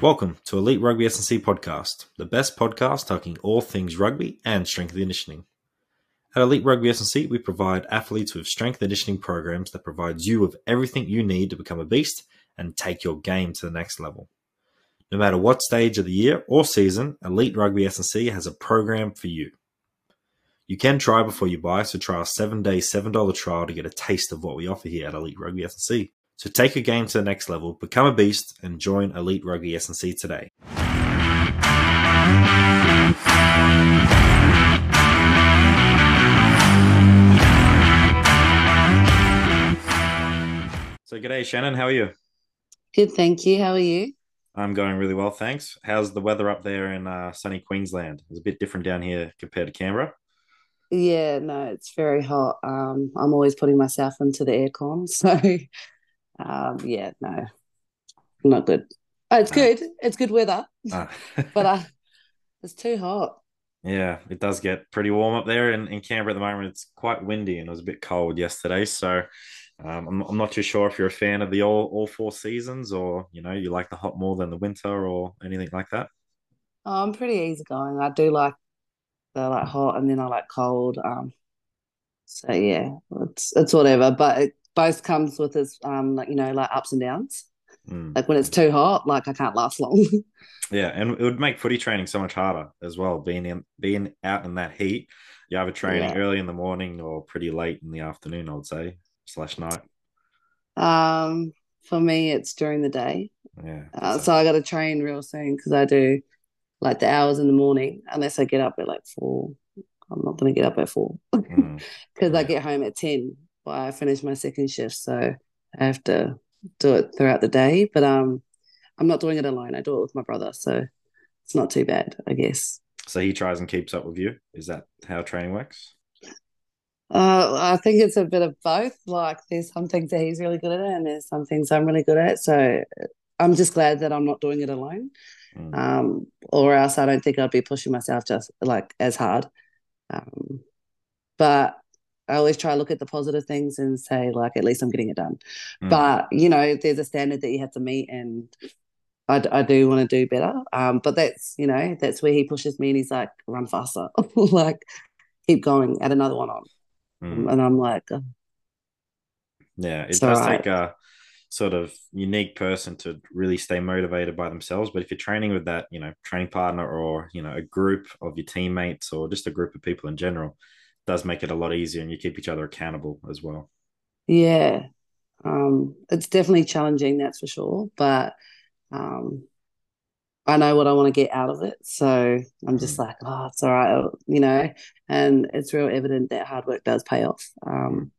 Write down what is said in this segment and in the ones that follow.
Welcome to Elite Rugby S&C podcast, the best podcast talking all things rugby and strength conditioning. At Elite Rugby S&C, we provide athletes with strength conditioning programs that provides you with everything you need to become a beast and take your game to the next level. No matter what stage of the year or season, Elite Rugby S&C has a program for you. You can try before you buy, so try our seven-day, $7 trial to get a taste of what we offer here at Elite Rugby S&C. So take your game to the next level, become a beast, and join Elite Rugby S&C today. So, g'day, Shannon. How are you? Good, thank you. How are you? I'm going really well, thanks. How's the weather up there in uh, sunny Queensland? It's a bit different down here compared to Canberra. Yeah, no, it's very hot. Um, I'm always putting myself into the aircon, so um, yeah, no, not good. Oh, it's good. It's good weather, Ah. but uh, it's too hot. yeah, it does get pretty warm up there in, in Canberra at the moment. It's quite windy and it was a bit cold yesterday. So um, I'm, I'm not too sure if you're a fan of the all, all four seasons or, you know, you like the hot more than the winter or anything like that. Oh, I'm pretty easygoing. I do like the like hot, and then I like cold. Um, so yeah, it's it's whatever. But it both comes with its um, like you know, like ups and downs. Mm. Like when it's too hot, like I can't last long. Yeah, and it would make footy training so much harder as well. Being in being out in that heat, you have a training Yeah. early in the morning or pretty late in the afternoon. I would say slash night. um, for me, it's during the day. Yeah, Uh, so I got to train real soon because I do like the hours in the morning unless I get up at like four. I'm not going to get up at four Mm. because I get home at 10 I finish my second shift. So I have to do it throughout the day. But um, I'm not doing it alone. I do it with my brother. So it's not too bad, I guess. So he tries and keeps up with you. Is that how training works? Uh, I think it's a bit of both. Like there's some things that he's really good at and there's some things I'm really good at. So I'm just glad that I'm not doing it alone. Mm. um, or else I don't think I'd be pushing myself just like as hard. Um, but I always try to look at the positive things and say, like, at least I'm getting it done. Mm. But you know, there's a standard that you have to meet, and I, I do want to do better. Um, but that's you know, that's where he pushes me, and he's like, run faster, like, keep going, add another one on, Mm. and I'm like, oh, Yeah, it It's does alright. take a sort of unique person to really stay motivated by themselves. But if you're training with that, you know, training partner or, you know, a group of your teammates or just a group of people in general, does make it a lot easier and you keep each other accountable as well. yeah, um, it's definitely challenging, that's for sure. But um, I know what I want to get out of it. So I'm just Mm. like, oh, it's all right, you know, and it's real evident that hard work does pay off. Um,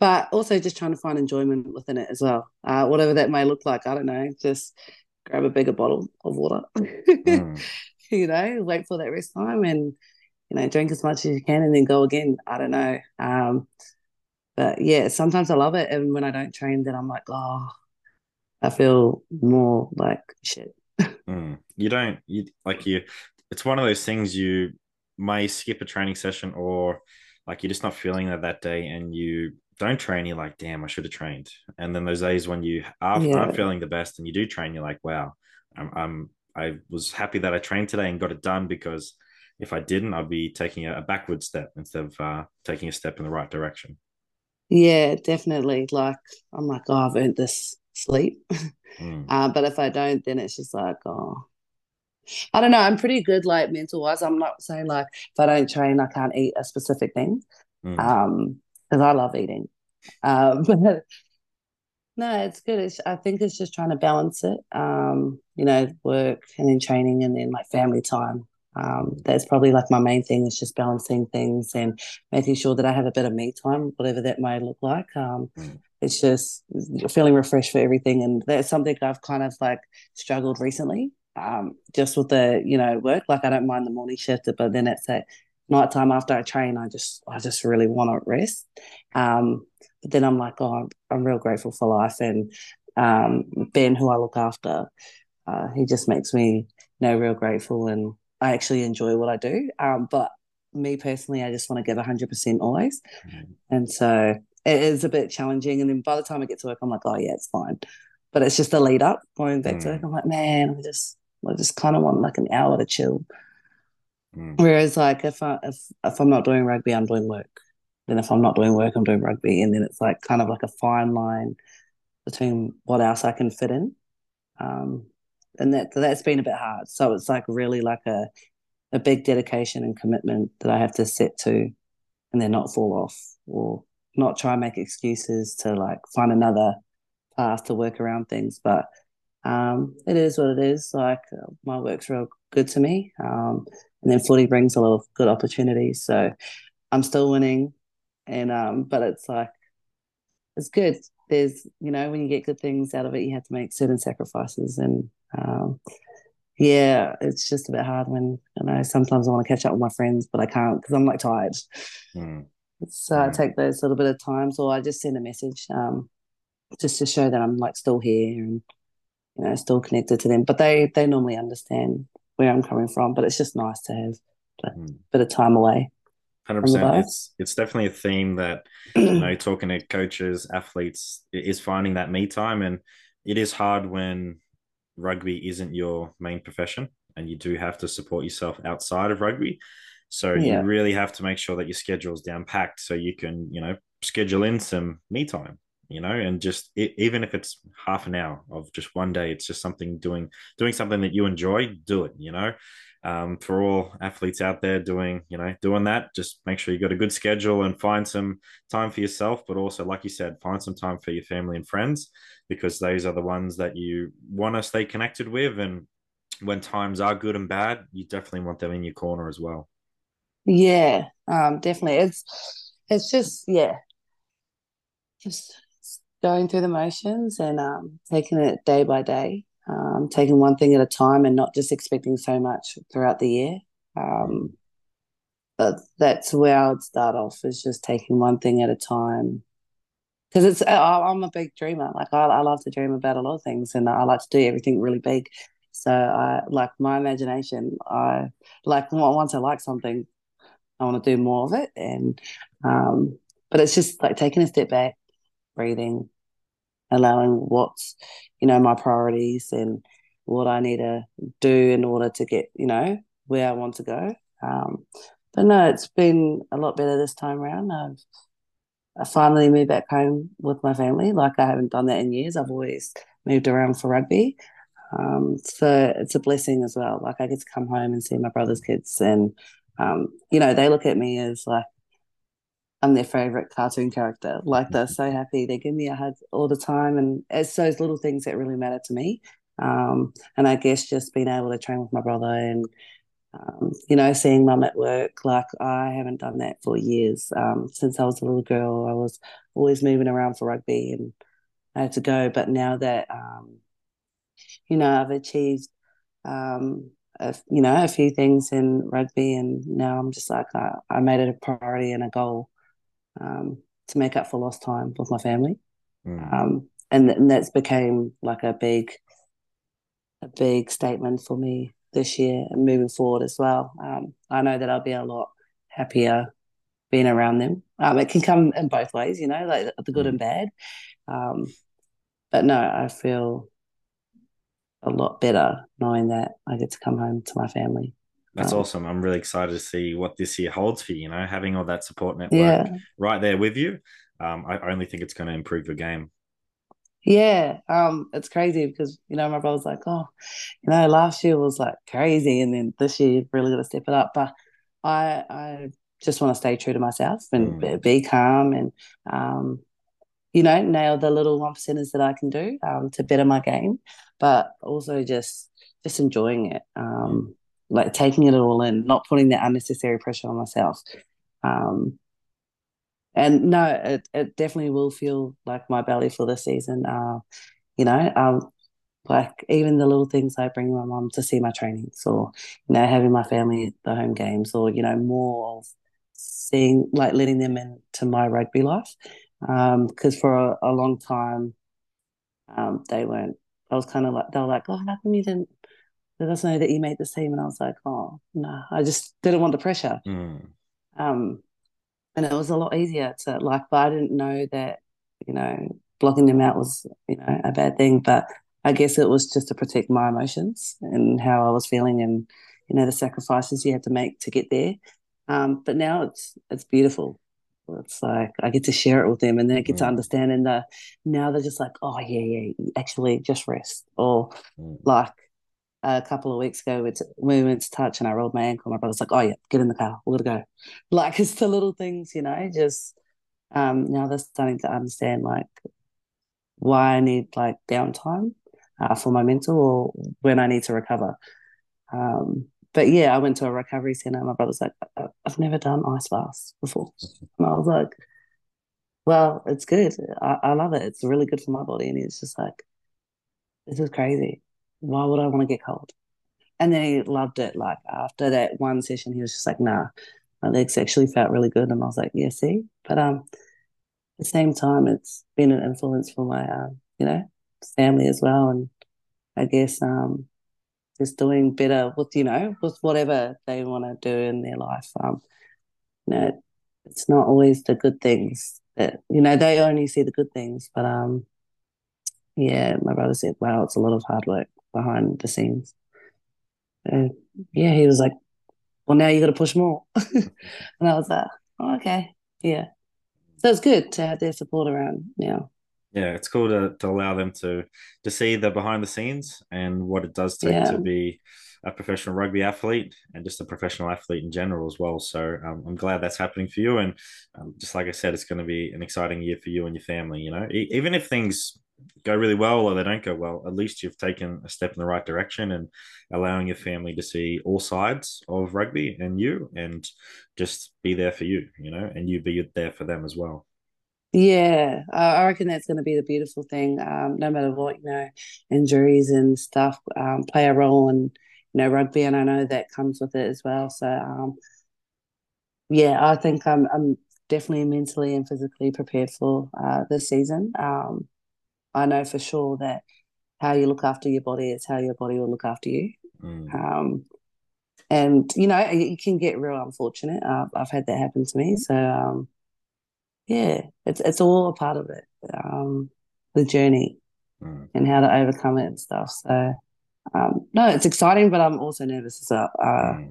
but also just trying to find enjoyment within it as well. Uh, whatever that may look like, I don't know, just grab a bigger bottle of water, Mm. you know, wait for that rest time and, you know, drink as much as you can and then go again. I don't know. Um, but yeah, sometimes I love it. And when I don't train, then I'm like, oh, I feel more like shit. Mm. You don't you like you it's one of those things you may skip a training session or like you're just not feeling that that day and you don't train you're like damn I should have trained and then those days when you are, Yeah. aren't feeling the best and you do train you're like wow I'm, I'm I was happy that I trained today and got it done because if I didn't I'd be taking a, a backward step instead of uh, taking a step in the right direction Yeah, definitely. Like I'm like, oh, I've earned this sleep. Mm. Uh, but if I don't, then it's just like, oh, I don't know. I'm pretty good, like mental wise. I'm not saying like if I don't train, I can't eat a specific thing. Mm. Um, because I love eating. Um, but no, it's good. It's, I think it's just trying to balance it. Um, you know, work and then training and then like family time. Um, that's probably like my main thing is just balancing things and making sure that I have a bit of me time, whatever that may look like. Um, Mm. it's just feeling refreshed for everything, and that's something I've kind of like struggled recently. Um, just with the you know work, like I don't mind the morning shift, but then it's at nighttime after I train, I just I just really want to rest. Um, but then I'm like, oh, I'm, I'm real grateful for life, and um, Ben, who I look after, uh, he just makes me you know real grateful, and I actually enjoy what I do. Um, but me personally, I just want to give hundred percent always, Mm. and so it is a bit challenging. And then by the time I get to work, I'm like, oh yeah, it's fine. but it's just a lead up going back Mm. to work. I'm like, man, I just I just kind of want like an hour to chill. Mm. Whereas like if I if if I'm not doing rugby, I'm doing work. Then if I'm not doing work, I'm doing rugby, and then it's like kind of like a fine line between what else I can fit in. Um, and that that's been a bit hard. So it's like really like a a big dedication and commitment that I have to set to, and then not fall off or not try and make excuses to like find another path to work around things. But um, it is what it is. Like my work's real good to me, um, and then footy brings a lot of good opportunities. So I'm still winning, and um, but it's like it's good. There's you know when you get good things out of it, you have to make certain sacrifices, and um, yeah, it's just a bit hard when you know sometimes I want to catch up with my friends, but I can't because I'm like tired. Mm. So I Mm. take those little bit of times, or I just send a message, um, just to show that I'm like still here and you know still connected to them. But they they normally understand where I'm coming from. But it's just nice to have a Mm. bit of time away. Hundred percent. It's it's definitely a theme that you know talking to coaches, athletes is finding that me time, and it is hard when rugby isn't your main profession, and you do have to support yourself outside of rugby. So you really have to make sure that your schedule is down packed, so you can you know schedule in some me time. You know, and just e- even if it's half an hour of just one day, it's just something doing doing something that you enjoy. Do it. You know, um, for all athletes out there doing you know doing that just make sure you got a good schedule and find some time for yourself but also like you said find some time for your family and friends because those are the ones that you want to stay connected with and when times are good and bad you definitely want them in your corner as well Yeah, um, definitely. It's it's just yeah, just going through the motions and um, taking it day by day, um, taking one thing at a time, and not just expecting so much throughout the year. Um, but that's where I would start off is just taking one thing at a time. Because it's I'm a big dreamer. Like I, I love to dream about a lot of things, and I like to do everything really big. So I like my imagination. I like once I like something, I want to do more of it. And um, but it's just like taking a step back, breathing, allowing what's you know my priorities and what I need to do in order to get you know where I want to go. Um, but no, it's been a lot better this time around. I've I finally moved back home with my family. Like I haven't done that in years. I've always moved around for rugby. Um, so it's a blessing as well. Like I get to come home and see my brother's kids, and um, you know they look at me as like I'm their favorite cartoon character. Like they're so happy. They give me a hug all the time, and it's those little things that really matter to me. Um, and I guess just being able to train with my brother and um, you know, seeing mum at work, like I haven't done that for years. Um, since I was a little girl, I was always moving around for rugby and I had to go. But now that, um, you know, I've achieved, um, a, you know, a few things in rugby and now I'm just like, I, I made it a priority and a goal um, to make up for lost time with my family. Mm. Um, and, and that's became like a big, a big statement for me this year and moving forward as well. Um, I know that I'll be a lot happier being around them. Um, it can come in both ways, you know, like the good and bad. Um, but no, I feel a lot better knowing that I get to come home to my family. That's Um, awesome. I'm really excited to see what this year holds for you. You know, having all that support network Yeah, right there with you. Um, I only think it's going to improve your game. yeah. Um, it's crazy because you know my brother's like, oh, you know, last year was like crazy, and then this year you've really got to step it up. But I, I just want to stay true to myself and Mm. be, calm and um, you know, nail the little one percenters that I can do um, to better my game, but also just just enjoying it, um, like taking it all in, not putting that unnecessary pressure on myself. Um, and no, it it definitely will feel like my belly for this season. Uh, you know, um, like even the little things I bring my mom to see my trainings, or you know, having my family at the home games, or you know, more of seeing like letting them into my rugby life because um, for a, a, long time um, they weren't. I was kind of like they were like, "Oh, how come you didn't let us know that you made the team?" And I was like, "Oh, no, I just didn't want the pressure." Mm. Um, and it was a lot easier to like, but I didn't know that you know blocking them out was, you know, a bad thing. But I guess it was just to protect my emotions and how I was feeling and, you know, the sacrifices you had to make to get there. Um, but now it's it's beautiful. It's like I get to share it with them and they get mm. to understand and uh, now they're just like, oh yeah, yeah, actually just rest. Or mm. like a couple of weeks ago, it's, we went to touch and I rolled my ankle. My brother's like, oh yeah, get in the car, we're gonna go. Like it's the little things, you know, just um, now they're starting to understand like why I need like downtime uh, for my mental or when I need to recover. Um, but yeah, I went to a recovery center. My brother's like, I've never done ice baths before. And I was like, well, it's good. I, I love it. It's really good for my body. And he's just like, this is crazy. Why would I want to get cold? And then he loved it. Like after that one session, he was just like, nah, my legs actually felt really good. And I was like, yeah, see? But um, at the same time, it's been an influence for my, uh, you know, family as well. And I guess um, just doing better with you know with whatever they want to do in their life. Um, you know, it's not always the good things that you know they only see the good things, but um, yeah, my brother said, "Wow, it's a lot of hard work behind the scenes." And yeah, he was like, "Well, now you got to push more," and I was like, oh, "Okay, yeah." So it's good to have their support around now yeah, it's cool to, to allow them to to see the behind the scenes and what it does take yeah. to be a professional rugby athlete and just a professional athlete in general as well. So um, I'm glad that's happening for you. And um, just like I said, it's going to be an exciting year for you and your family. You know, e- even if things go really well or they don't go well, at least you've taken a step in the right direction and allowing your family to see all sides of rugby and you and just be there for you, you know, and you be there for them as well. Yeah, I reckon that's going to be the beautiful thing. Um, no matter what, you know, injuries and stuff um, play a role in, you know, rugby, and I know that comes with it as well. So, um, yeah, I think I'm I'm definitely mentally and physically prepared for uh, this season. Um, I know for sure that how you look after your body is how your body will look after you. Mm. Um, and you know, it can get real unfortunate. Uh, I've had that happen to me, so um, yeah, it's it's all a part of it. Um, the journey mm. and how to overcome it and stuff. So um, no, it's exciting, but I'm also nervous as well. Uh, mm.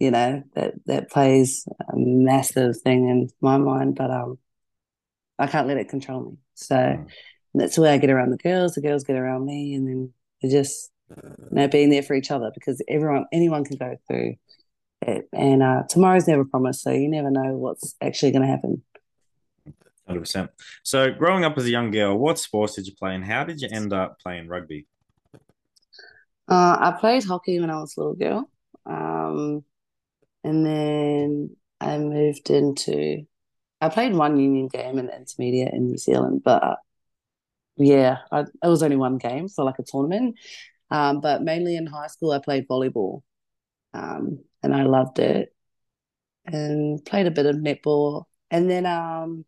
You know that that plays a massive thing in my mind, but um, I can't let it control me. So mm. that's the way I get around the girls. The girls get around me, and then it just you know being there for each other because everyone anyone can go through it, and uh, tomorrow's never promised, so you never know what's actually going to happen. Hundred percent. So, growing up as a young girl, what sports did you play, and how did you end up playing rugby? Uh, I played hockey when I was a little girl, um, and then I moved into. I played one union game in the intermediate in New Zealand, but yeah, I, it was only one game for like a tournament. Um, but mainly in high school, I played volleyball, um, and I loved it, and played a bit of netball, and then um,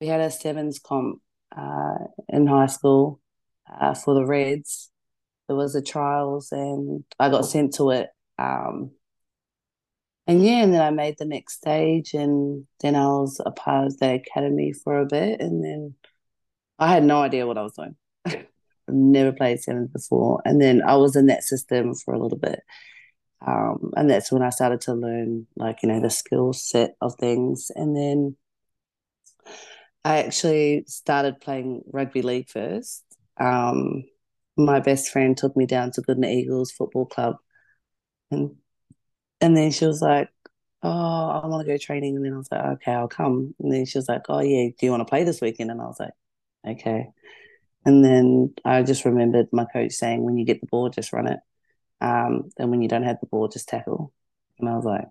we had a sevens comp uh, in high school uh, for the Reds. There was a trials, and I got sent to it. Um, and yeah, and then I made the next stage, and then I was a part of the academy for a bit, and then I had no idea what I was doing. I've never played sevens before, and then I was in that system for a little bit. Um, and that's when I started to learn, like you know, the skill set of things, and then I actually started playing rugby league first. Um, my best friend took me down to Goodna Eagles Football Club, and and then she was like, "Oh, I want to go training." And then I was like, "Okay, I'll come." And then she was like, "Oh yeah, do you want to play this weekend?" And I was like, "Okay." And then I just remembered my coach saying, "When you get the ball, just run it, um, and when you don't have the ball, just tackle." And I was like,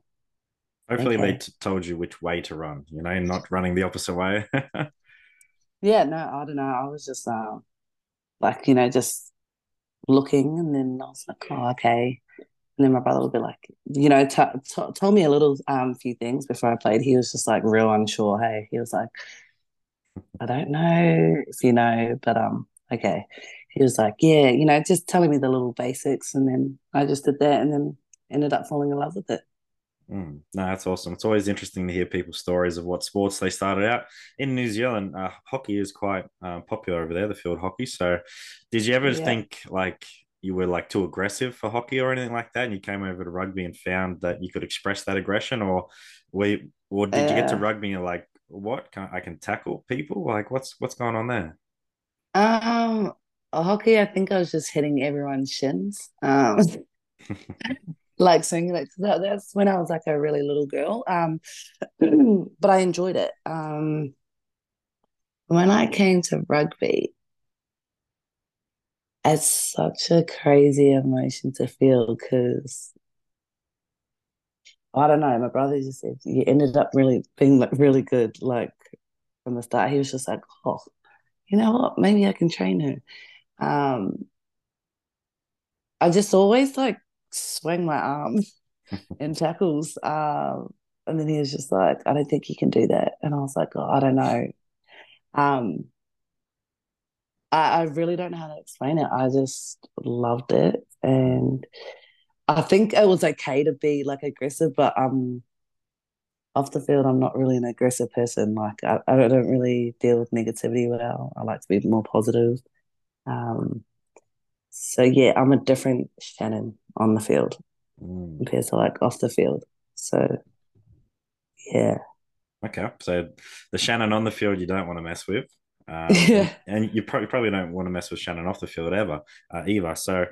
Hopefully, okay. they t- told you which way to run. You know, not running the opposite way. yeah, no, I don't know. I was just uh, like, you know, just looking, and then I was like, oh, okay. And then my brother would be like, you know, t- t- told me a little um few things before I played. He was just like real unsure. Hey, he was like, I don't know if you know, but um, okay. He was like, yeah, you know, just telling me the little basics, and then I just did that, and then ended up falling in love with it. Mm, no, that's awesome. It's always interesting to hear people's stories of what sports they started out in New Zealand. Uh, hockey is quite uh, popular over there, the field hockey. So, did you ever Yeah. think like you were like too aggressive for hockey or anything like that, and you came over to rugby and found that you could express that aggression, or we, or did you get to Uh, rugby and like, what? Can I, I can tackle people? Like, what's what's going on there? um, hockey, I think I was just hitting everyone's shins. Um, like saying like that, that's when I was like a really little girl. Um, but I enjoyed it. Um, when I came to rugby, it's such a crazy emotion to feel because I don't know. My brother just said you ended up really being like really good. Like from the start, he was just like, oh, you know what? Maybe I can train her. Um, I just always like swing my arm in tackles. Um, and then he was just like, I don't think you can do that. And I was like, oh, I don't know. Um, I, I really don't know how to explain it. I just loved it. And I think it was okay to be like aggressive, but um off the field I'm not really an aggressive person. Like I, I don't really deal with negativity well. I like to be more positive. Um so yeah, I'm a different Shannon on the field Mm. compared to like off the field. So yeah. Okay, so the Shannon on the field you don't want to mess with, um, Yeah. and, you probably probably don't want to mess with Shannon off the field ever, uh, either. So,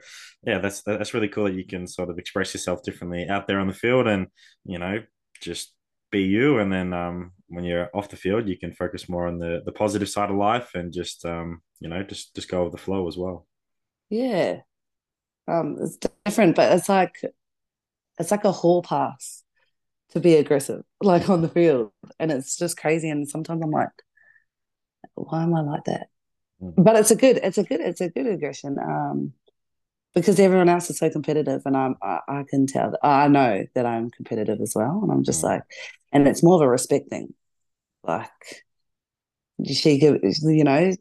yeah, that's that's really cool that you can sort of express yourself differently out there on the field, and you know, just be you. And then um, when you're off the field, you can focus more on the the positive side of life, and just um, you know, just just go with the flow as well. Yeah. Um it's different, but it's like it's like a hall pass to be aggressive, like on the field. And it's just crazy. And sometimes I'm like, why am I like that? Mm. But it's a good, it's a good, it's a good aggression. Um, because everyone else is so competitive, and I'm, I, I can tell, that, I know that I'm competitive as well, and I'm just Mm. like, and it's more of a respect thing. Like, she give, you know,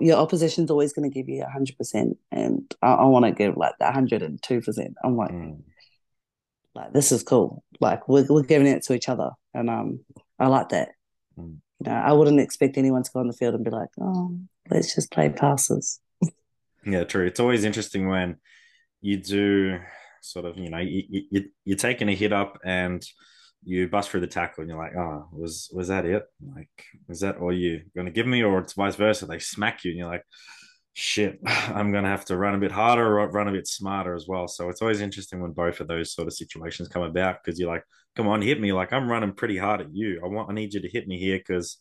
your opposition's always going to give you hundred percent, and I, I want to give like the hundred and two percent. I'm like, Mm. like this is cool. Like we're we're giving it to each other, and um, I like that. Mm. You know, I wouldn't expect anyone to go on the field and be like, oh, let's just play passes. Yeah, true. It's always interesting when you do sort of, you know, you, you you're taking a hit up and you bust through the tackle and you're like, oh, was was that it? Like, is that all you're going to give me, or it's vice versa? They smack you and you're like, shit, I'm going to have to run a bit harder or run a bit smarter as well. So it's always interesting when both of those sort of situations come about because you're like, come on, hit me. Like I'm running pretty hard at you. I want, I need you to hit me here because,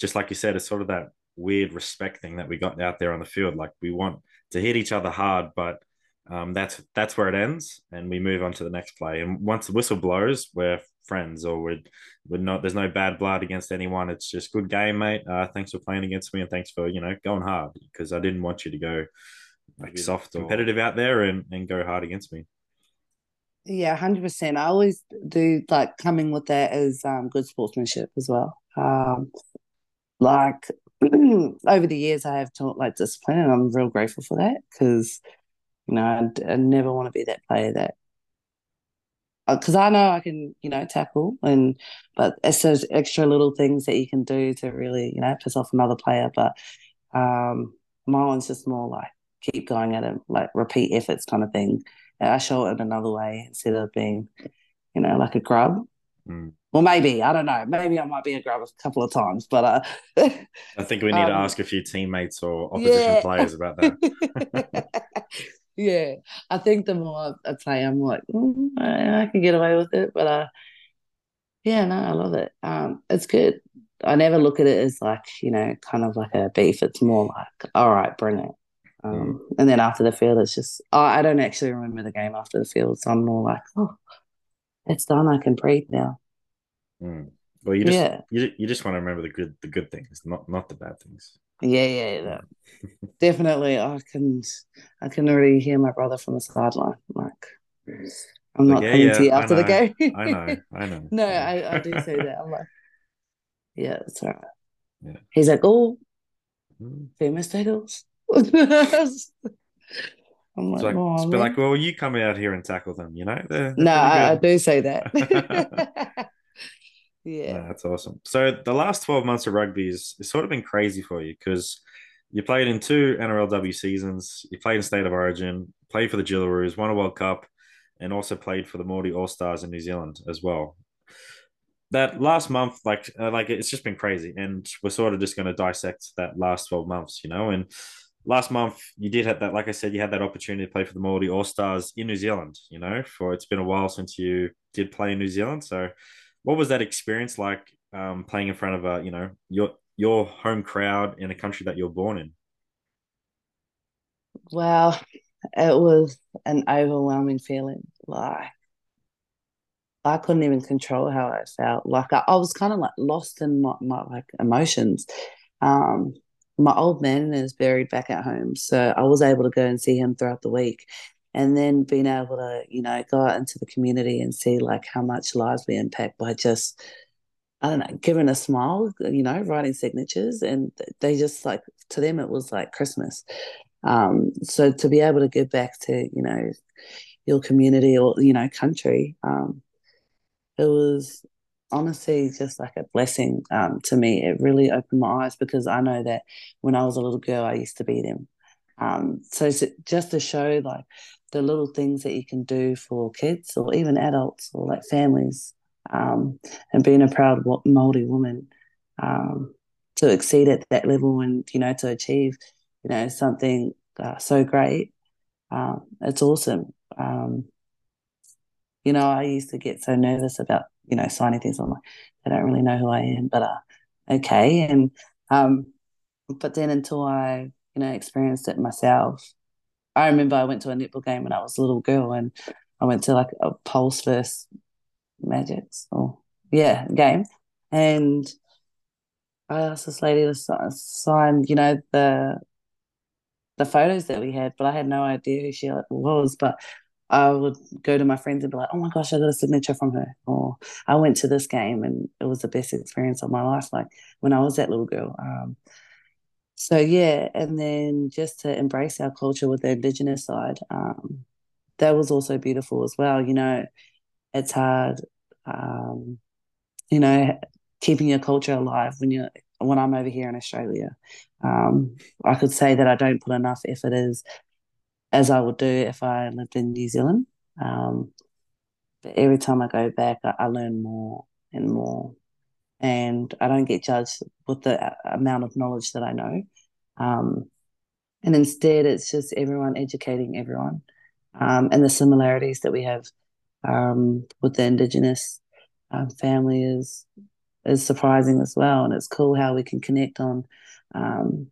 just like you said, it's sort of that weird respect thing that we got out there on the field. Like we want to hit each other hard, but um, that's that's where it ends, and we move on to the next play. And once the whistle blows, we're friends, or we're we're not. There's no bad blood against anyone. It's just good game, mate. Uh, thanks for playing against me, and thanks for you know going hard because I didn't want you to go like soft competitive out there and and go hard against me. Yeah, hundred percent. I always do like coming with that as um, good sportsmanship as well. Um, like over the years, I have taught like discipline, and I'm real grateful for that because you know I, I never want to be that player that because I know I can you know tackle and but it's those extra little things that you can do to really you know piss off another player. But um, my one's just more like keep going at it, like repeat efforts kind of thing. I show it in another way instead of being, you know, like a grub. Mm. Well, maybe I don't know. Maybe I might be a grub a couple of times, but uh, I think we need to Um, ask a few teammates or opposition yeah. players about that. yeah, I think the more I play, I'm like, mm, I, I can get away with it, but uh, yeah, no, I love it. Um, it's good. I never look at it as like you know, kind of like a beef. It's more like, all right, bring it. Um, and then after the field, it's just oh, I don't actually remember the game after the field, so I'm more like, oh, it's done. I can breathe now. Mm. Well, you just Yeah. you, you just want to remember the good the good things, not not the bad things. Yeah, yeah, yeah. Definitely, I can. I can already hear my brother from the sideline. Like, I'm Like, not yeah, coming yeah, to you after the game. I know, I know. no, I, I do say that. I'm like, yeah, it's all right. Yeah. He's like, oh, Mm. famous titles. I'm like, like, oh, like, well, you come out here and tackle them, you know? They're, they're no, I, I do say that. No, yeah. that's awesome. So the last 12 months of rugby is, sort of been crazy for you because you played in two NRLW seasons, you played in State of Origin, played for the Jillaroos, won a World Cup, and also played for the Māori All Stars in New Zealand as well. That last month, like, uh, like it's just been crazy, and we're sort of just going to dissect that last 12 months, you know. And last month, you did have that, like I said, you had that opportunity to play for the Māori All Stars in New Zealand, you know. For it's been a while since you did play in New Zealand, so what was that experience like um, playing in front of a you know your your home crowd in a country that you're born in? Well, it was an overwhelming feeling. Like I couldn't even control how I felt. Like I, I was kind of like lost in my, my like emotions. Um, my old man is buried back at home, so I was able to go and see him throughout the week, and then being able to, you know, go out into the community and see like how much lives we impact by just, I don't know, giving a smile, you know, writing signatures, and they just like to them it was like Christmas. Um, so to be able to give back to, you know, your community or you know country, um, it was honestly just like a blessing um, to me. It really opened my eyes because I know that when I was a little girl, I used to be them. Um, so just to show like the little things that you can do for kids or even adults or like families, um, and being a proud Māori woman um, to exceed at that level and you know to achieve you know something uh, so great, um, it's awesome. Um, you know, I used to get so nervous about, you know, signing things. I'm like, I don't really know who I am, but uh, okay. And um, but then until I, you know, experienced it myself, I remember I went to a netball game when I was a little girl, and I went to like a Pulse versus Magics or yeah game, and I asked this lady to sign, you know, the the photos that we had, but I had no idea who she was. But I would go to my friends and be like, oh my gosh, I got a signature from her. Or I went to this game and it was the best experience of my life, like when I was that little girl. Um, so, yeah. And then just to embrace our culture with the Indigenous side, um, that was also beautiful as well. You know, it's hard, um, you know, keeping your culture alive when you're when I'm over here in Australia. Um, I could say that I don't put enough effort as as I would do if I lived in New Zealand. Um, but every time I go back, I, I, learn more and more, and I don't get judged with the amount of knowledge that I know. Um, and instead, it's just everyone educating everyone, um, and the similarities that we have um, with the Indigenous um, family is is surprising as well, and it's cool how we can connect on, um,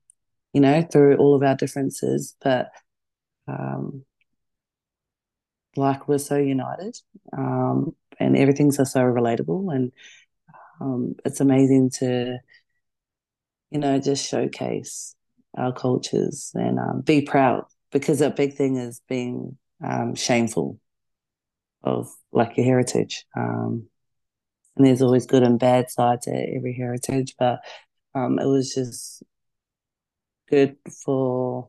you know, through all of our differences, but um, like we're so united and everything's so relatable and um, it's amazing to you know just showcase our cultures and um, be proud because a big thing is being um, shameful of like your heritage. Um, and there's always good and bad sides to every heritage but um, it was just good for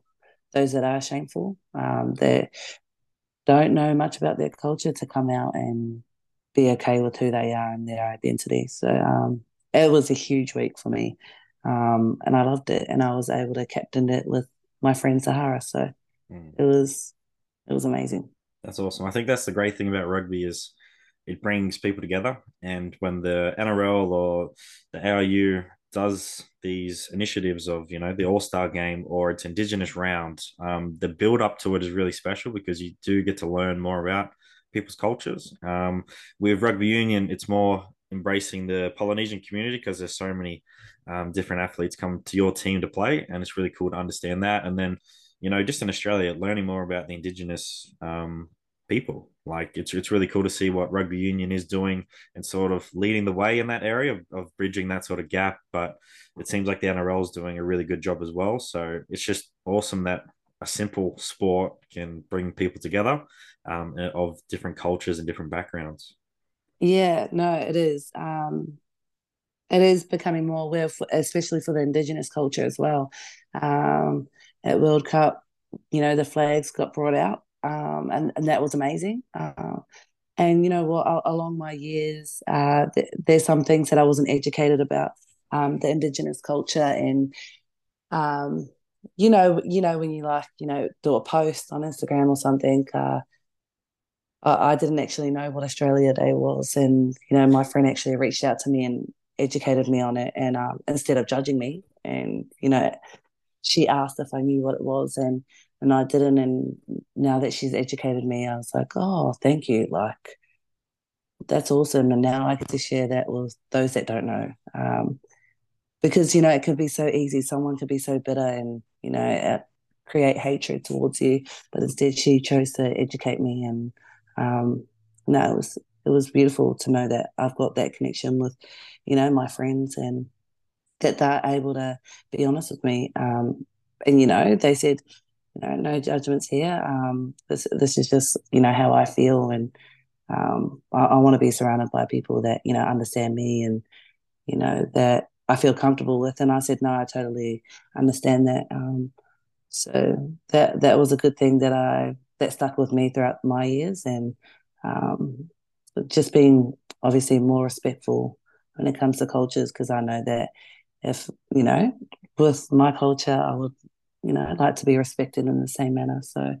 those that are shameful um, that don't know much about their culture to come out and be okay with who they are and their identity. So um, it was a huge week for me, um, and I loved it. And I was able to captain it with my friend Zahara. So mm. it was it was amazing. That's awesome. I think that's the great thing about rugby is it brings people together. And when the NRL or the ARU does these initiatives of you know the All Star Game or its Indigenous round, um, the build up to it is really special because you do get to learn more about people's cultures. Um, with rugby union, it's more embracing the Polynesian community because there's so many um, different athletes come to your team to play, and it's really cool to understand that. And then, you know, just in Australia, learning more about the Indigenous um, people. Like it's it's really cool to see what rugby union is doing and sort of leading the way in that area of, of bridging that sort of gap. But it seems like the NRL is doing a really good job as well. So it's just awesome that a simple sport can bring people together um, of different cultures and different backgrounds. Yeah, no, it is. Um, it is becoming more aware, for, especially for the Indigenous culture as well. Um, at World Cup, you know, the flags got brought out, um, and and that was amazing. Uh, and you know well, along my years, uh, th- there's some things that I wasn't educated about um, the Indigenous culture, and um, you know, you know, when you like, you know, do a post on Instagram or something. Uh, I, I didn't actually know what Australia Day was, and you know, my friend actually reached out to me and educated me on it, and um, instead of judging me, and you know, she asked if I knew what it was, and and I didn't. And now that she's educated me, I was like, oh, thank you, like that's awesome. And now I get to share that with those that don't know. Um, because you know it could be so easy. Someone could be so bitter and you know create hatred towards you, but instead she chose to educate me, and um, no, it was it was beautiful to know that I've got that connection with, you know, my friends and that they're able to be honest with me. Um, and you know, they said, you know, no judgments here. Um, this this is just you know how I feel, and um, I, I want to be surrounded by people that you know understand me and you know that I feel comfortable with. And I said, no, I totally understand that. Um, so that that was a good thing that I that stuck with me throughout my years, and um, just being obviously more respectful when it comes to cultures because I know that if you know with my culture, I would you know like to be respected in the same manner. So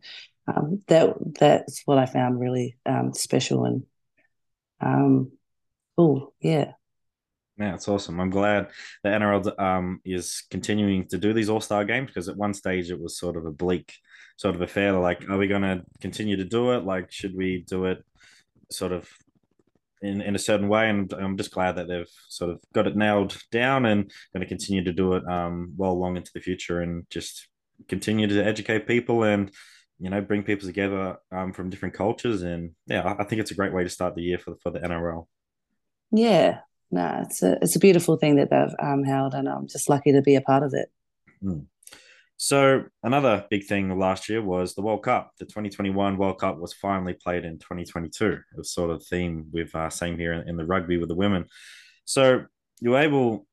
um, that that's what I found really um, special and um, cool. Yeah. Yeah, it's awesome. I'm glad the NRL um, is continuing to do these All Star games because at one stage it was sort of a bleak sort of affair. Like, are we going to continue to do it? Like, should we do it sort of in, in a certain way? And I'm just glad that they've sort of got it nailed down and going to continue to do it um, well long into the future and just continue to educate people and you know bring people together um, from different cultures. And yeah, I think it's a great way to start the year for for the NRL. Yeah, no, it's a it's a beautiful thing that they've um, held, and I'm just lucky to be a part of it. Mm. So another big thing last year was the World Cup. The 2021 World Cup was finally played in 2022. It was sort of theme with uh, same here in, in the rugby with the women. So you were able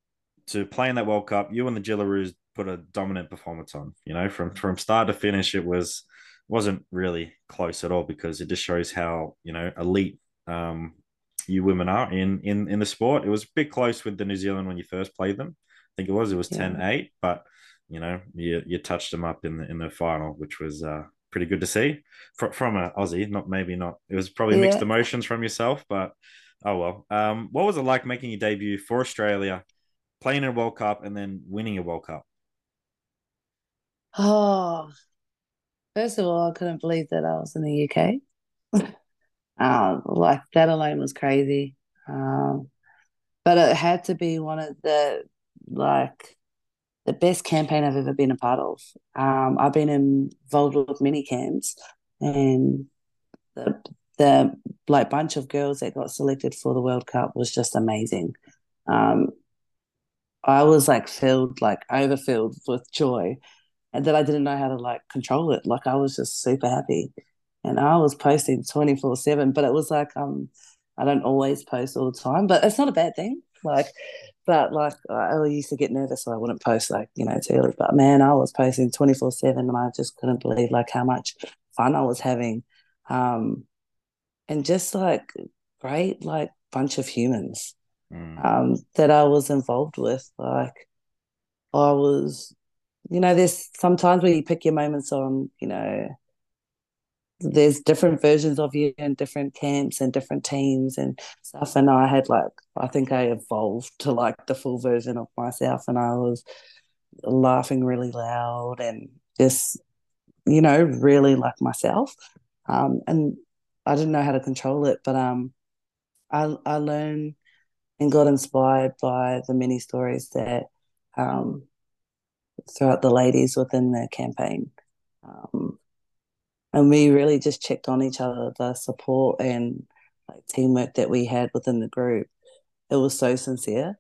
to play in that World Cup. You and the Jillaroos put a dominant performance on. You know, from from start to finish, it was wasn't really close at all because it just shows how you know elite um, you women are in in in the sport. It was a bit close with the New Zealand when you first played them. I think it was it was 10-8, but you know you you touched them up in the in the final, which was uh, pretty good to see from from a Aussie. Not maybe not. It was probably yeah. mixed emotions from yourself, but oh well. Um, what was it like making your debut for Australia, playing in a World Cup, and then winning a World Cup? Oh, first of all, I couldn't believe that I was in the UK. Um, like that alone was crazy. Um, but it had to be one of the like the best campaign I've ever been a part of. Um, I've been involved with many camps, and the the like bunch of girls that got selected for the World Cup was just amazing. Um, I was like filled, like overfilled with joy, and that I didn't know how to like control it. Like I was just super happy and I was posting 24 7, but it was like, um, I don't always post all the time, but it's not a bad thing. Like, but like, I always used to get nervous, so I wouldn't post like, you know, too early. But man, I was posting 24 7 and I just couldn't believe like how much fun I was having. Um, and just like great, like bunch of humans mm. um, that I was involved with. Like, I was, you know, there's sometimes where you pick your moments on, you know, there's different versions of you in different camps and different teams and stuff. And I had like, I think I evolved to like the full version of myself, and I was laughing really loud and just, you know, really like myself. Um, and I didn't know how to control it, but um, I I learned and got inspired by the many stories that um, throughout the ladies within the campaign. Um, and we really just checked on each other the support and like teamwork that we had within the group. It was so sincere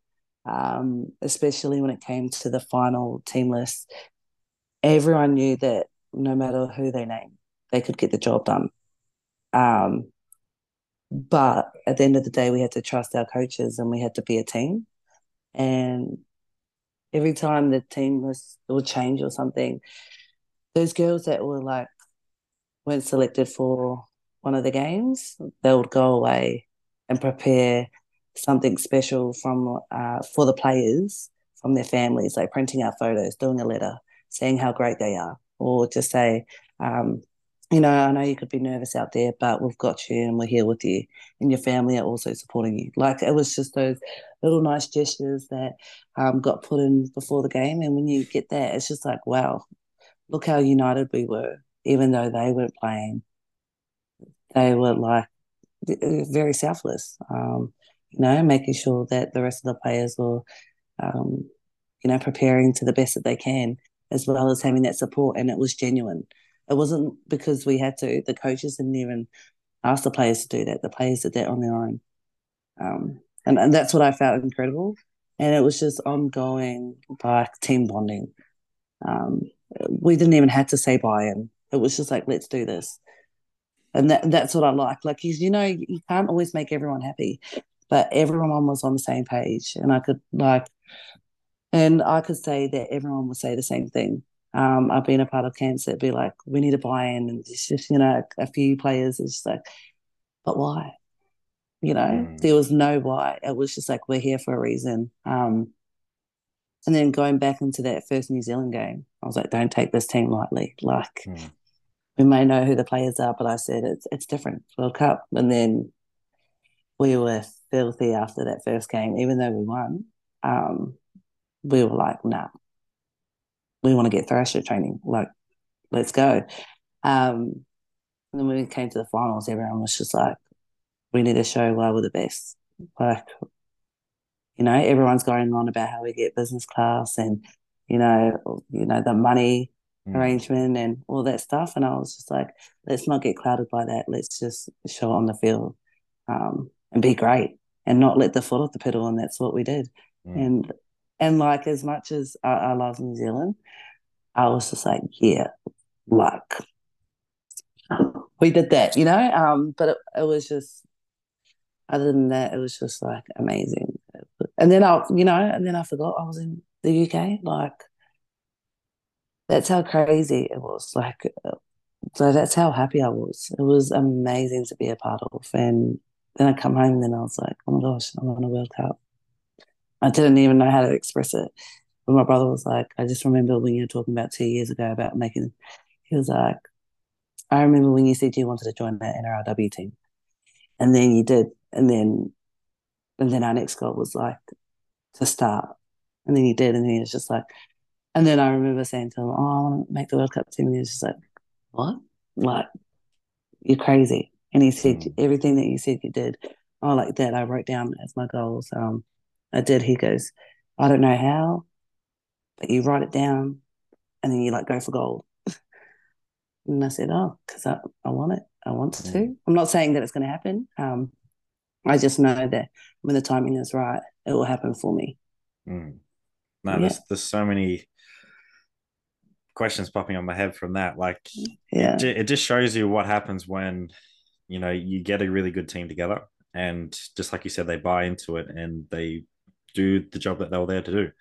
um, especially when it came to the final team list. Everyone knew that no matter who they named they could get the job done. Um, but at the end of the day we had to trust our coaches and we had to be a team. And every time the team was would change or something those girls that were like weren't selected for one of the games, they would go away and prepare something special from uh, for the players from their families, like printing out photos, doing a letter, saying how great they are, or just say, um, you know, I know you could be nervous out there, but we've got you and we're here with you, and your family are also supporting you. Like it was just those little nice gestures that um, got put in before the game, and when you get that, it's just like, wow, look how united we were, even though they weren't playing. They were like very selfless, um, you know, making sure that the rest of the players were, um, you know, preparing to the best that they can, as well as having that support, and it was genuine it wasn't because we had to. The coaches didn't even ask the players to do that. The players did that on their own. Um, and, and that's what I felt incredible. And it was just ongoing, like team bonding. Um, we didn't even have to say buy-in. It was just like, let's do this. And that, that's what I like. Like, you, you know, you can't always make everyone happy, but everyone was on the same page. And I could, like, and I could say that everyone would say the same thing. Um, I've been a part of camps that be like, we need to buy in, and it's just you know a few players is like, but why? You know, mm. there was no why. It was just like we're here for a reason. Um, and then going back into that first New Zealand game, I was like, don't take this team lightly. Like mm. We may know who the players are, but I said it's it's different. World Cup, and then we were filthy after that first game, even though we won. Um, we were like, nah, we want to get thrasher training. Like, let's go. Um, and then when we came to the finals, everyone was just like, we need to show why we're the best. Like, you know, everyone's going on about how we get business class and, you know, you know, the money mm. arrangement and all that stuff. And I was just like, let's not get clouded by that. Let's just show on the field um, and be great and not let the foot off the pedal. And that's what we did. Mm. And and like as much as I, I love New Zealand, I was just like, yeah, like we did that, you know. Um, but it, it was just other than that, it was just like amazing. And then I, you know, and then I forgot I was in the UK. Like that's how crazy it was. Like uh, so that's how happy I was. It was amazing to be a part of. And then I come home and then I was like, oh my gosh, I'm on a World Cup. I didn't even know how to express it. But my brother was like, I just remember when you were talking about two years ago about making, he was like, I remember when you said you wanted to join that NRLW team. And then you did. And then, and then our next goal was like to start. And then you did. And then he was just like, and then I remember saying to him, Oh, I want to make the World Cup team. And he was just like, What? Like, you're crazy. And he said, mm. Everything that you said you did. Oh, like that, I wrote down as my goals. Um, I did. He goes, I don't know how, but you write it down and then you like go for gold. and I said, oh, because I, I want it. I want to. Mm. I'm not saying that it's going to happen. Um, I just know that when the timing is right, it will happen for me. Mm. No, yeah. there's, there's so many questions popping on my head from that. Like, yeah, it, it just shows you what happens when, you know, you get a really good team together and just like you said, they buy into it and they do the job that they were there to do.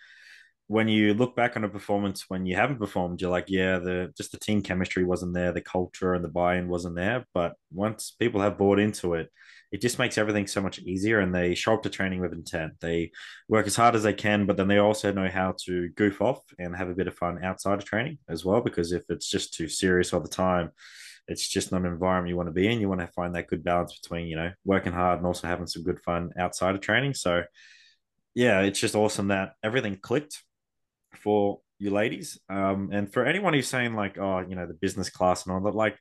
When you look back on a performance when you haven't performed, you're like, yeah, the just the team chemistry wasn't there, the culture and the buy-in wasn't there. But once people have bought into it, it just makes everything so much easier and they show up to training with intent. They work as hard as they can, but then they also know how to goof off and have a bit of fun outside of training as well. Because if it's just too serious all the time, it's just not an environment you want to be in. You want to find that good balance between, you know, working hard and also having some good fun outside of training. So yeah, it's just awesome that everything clicked for you ladies. Um, and for anyone who's saying like, oh, you know, the business class and all that, like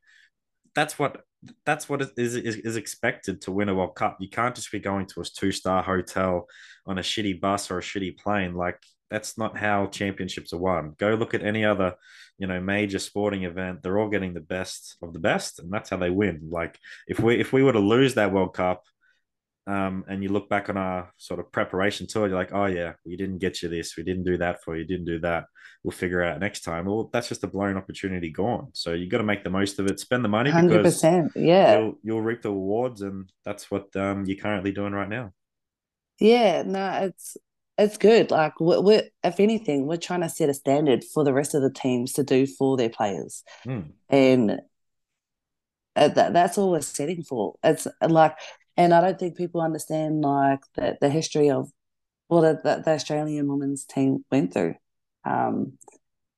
that's what that's what is, is is expected to win a World Cup. You can't just be going to a two star hotel on a shitty bus or a shitty plane. Like that's not how championships are won. Go look at any other, you know, major sporting event. They're all getting the best of the best, and that's how they win. Like if we if we were to lose that World Cup, um, and you look back on our sort of preparation tour, you're like, oh yeah, we didn't get you this, we didn't do that for you, didn't do that. We'll figure out next time. Well, that's just a blown opportunity gone. So you got to make the most of it, spend the money 100%, yeah. You'll, you'll reap the rewards, and that's what um, you're currently doing right now. Yeah, no, it's it's good. Like we're, we're, if anything, we're trying to set a standard for the rest of the teams to do for their players, Mm. and uh, that, that's all we're setting for. It's like, and I don't think people understand like the the history of what the, the Australian women's team went through. Um,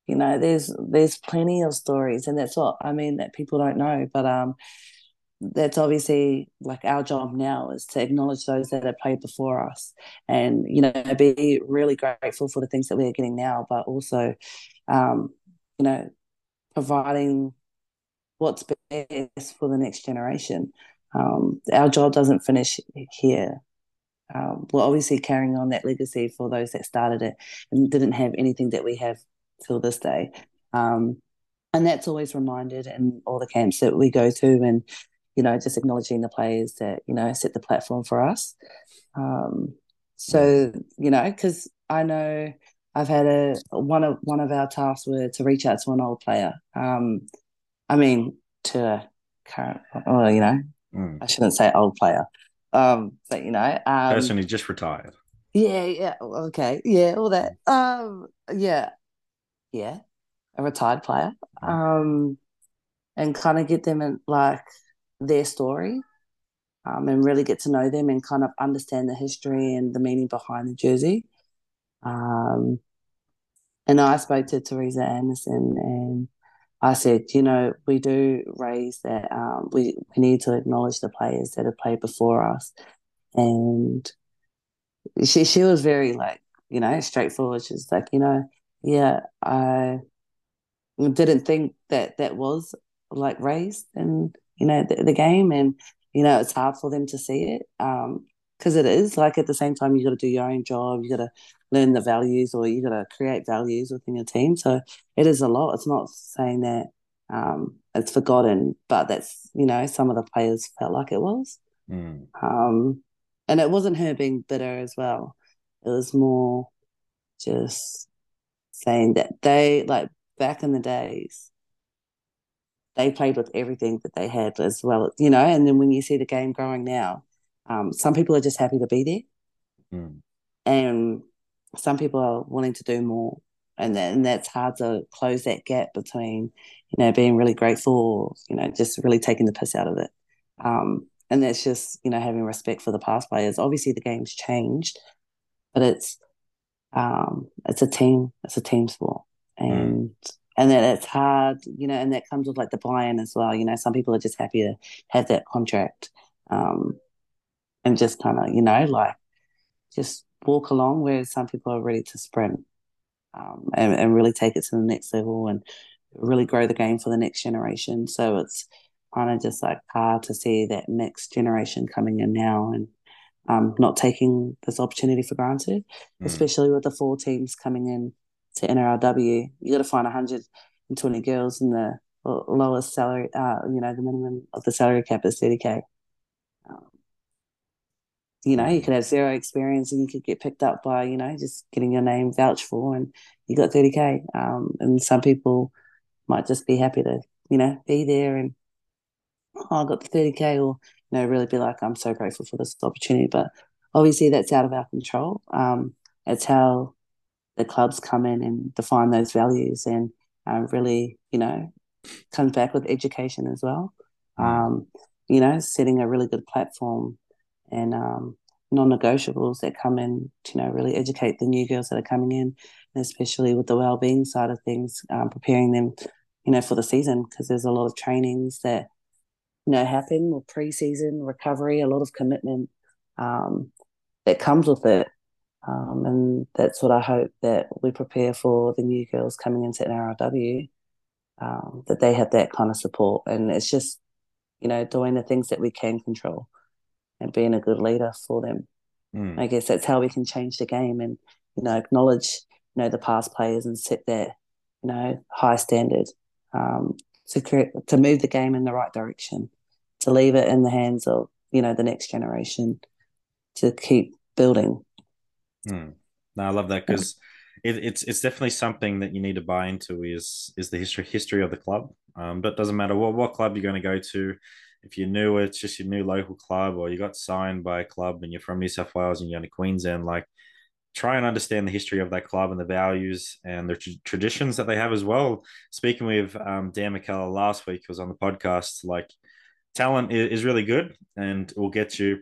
you know, there's there's plenty of stories, and that's what I mean that people don't know. But um, that's obviously like our job now is to acknowledge those that have played before us and you know be really grateful for the things that we're getting now but also um you know providing what's best for the next generation um our job doesn't finish here um, we're obviously carrying on that legacy for those that started it and didn't have anything that we have till this day um and that's always reminded in all the camps that we go to and you know, just acknowledging the players that, you know, set the platform for us. Um, so, you know, because I know I've had a one of one of our tasks were to reach out to an old player. Um, I mean, to a current, well, you know, Mm. I shouldn't say old player, um, but you know, um, Person who just retired. yeah, yeah, okay, yeah, all that, um, yeah, yeah, a retired player, um, and kind of get them in like their story um, and really get to know them and kind of understand the history and the meaning behind the jersey. Um, and I spoke to Teresa Anderson and I said, you know, we do raise that um, we, we need to acknowledge the players that have played before us. And she she was very like, you know, straightforward. She's like, you know, yeah, I didn't think that that was like raised in you know the, the game and you know it's hard for them to see it um because it is like at the same time you got to do your own job you got to learn the values or you got to create values within your team so it is a lot it's not saying that um it's forgotten but that's you know some of the players felt like it was Mm. um and it wasn't her being bitter as well it was more just saying that they like back in the days they played with everything that they had as well, you know. And then when you see the game growing now, um, some people are just happy to be there, Mm. and some people are wanting to do more, and then and that's hard to close that gap between, you know, being really grateful, or, you know, just really taking the piss out of it. Um, and that's just you know having respect for the past players. Obviously, the game's changed, but it's um, it's a team, it's a team sport, and and that it's hard, you know, and that comes with like the buy-in as well. You know, some people are just happy to have that contract, um, and just kind of, you know, like just walk along. Where some people are ready to sprint, um, and, and really take it to the next level and really grow the game for the next generation. So it's kind of just like hard to see that next generation coming in now and um, not taking this opportunity for granted, Mm. especially with the four teams coming in to NRLW. You got to find 120 girls in the lowest salary, uh, you know, the minimum of the salary cap is 30K. You know, you could have zero experience and you could get picked up by, you know, just getting your name vouched for and you got 30K. Um, and some people might just be happy to, you know, be there and, oh, I got the 30K or, you know, really be like, I'm so grateful for this opportunity. But obviously that's out of our control. Um, it's how the clubs come in and define those values and uh, really, you know, comes back with education as well. Mm. Um, you know, setting a really good platform and um, non-negotiables that come in to, you know, really educate the new girls that are coming in, and especially with the well-being side of things, um, preparing them, you know, for the season because there's a lot of trainings that, you know, happen or pre-season recovery, a lot of commitment um, that comes with it. Um, and that's what I hope that we prepare for the new girls coming into NRLW, um, that they have that kind of support. And it's just, you know, doing the things that we can control and being a good leader for them. Mm. I guess that's how we can change the game and, you know, acknowledge, you know, the past players and set that, you know, high standard um, to create, to move the game in the right direction, to leave it in the hands of, you know, the next generation to keep building. Mm. No, I love that because it, it's it's definitely something that you need to buy into is is the history history of the club. Um, but it doesn't matter what what club you're going to go to. If you're new, it's just your new local club, or you got signed by a club and you're from New South Wales and you're to Queensland. Like try and understand the history of that club and the values and the tra- traditions that they have as well. Speaking with um, Dan McKellar last week, was on the podcast. Like, talent is, is really good and will get you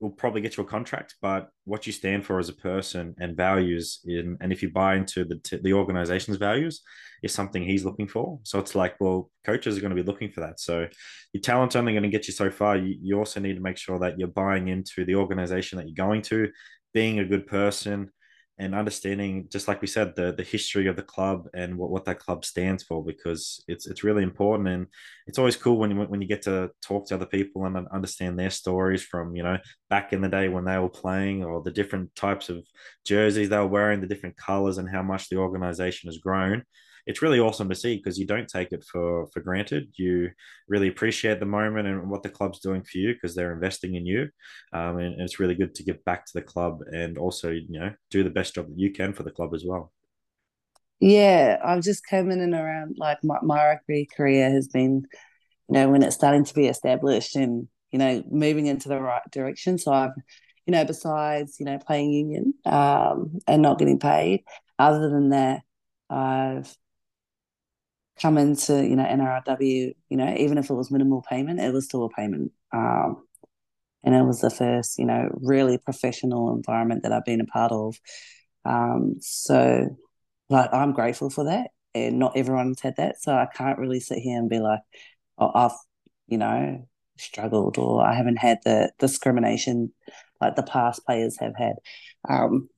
will probably get you a contract, but what you stand for as a person and values in, and if you buy into the the organization's values, is something he's looking for. So it's like, well, coaches are going to be looking for that. So your talent's only going to get you so far. You, you also need to make sure that you're buying into the organization that you're going to, being a good person, and understanding, just like we said, the the history of the club and what, what that club stands for, because it's it's really important and it's always cool when you when you get to talk to other people and understand their stories from you know back in the day when they were playing or the different types of jerseys they were wearing, the different colors, and how much the organization has grown it's really awesome to see because you don't take it for for granted. You really appreciate the moment and what the club's doing for you because they're investing in you, um, and, and, it's really good to give back to the club and also you know do the best job that you can for the club as well. Yeah, I've just come in and around like my, my rugby career has been, you know, when it's starting to be established and you know moving into the right direction. So I've you know, besides, you know, playing union um, and not getting paid, other than that, I've come into you know NRLW, you know, even if it was minimal payment, it was still a payment. Um, and it was the first, you know, really professional environment that I've been a part of. Um, so, like, I'm grateful for that, and not everyone's had that. So I can't really sit here and be like, oh, I've, you know, struggled or I haven't had the discrimination like the past players have had. Um,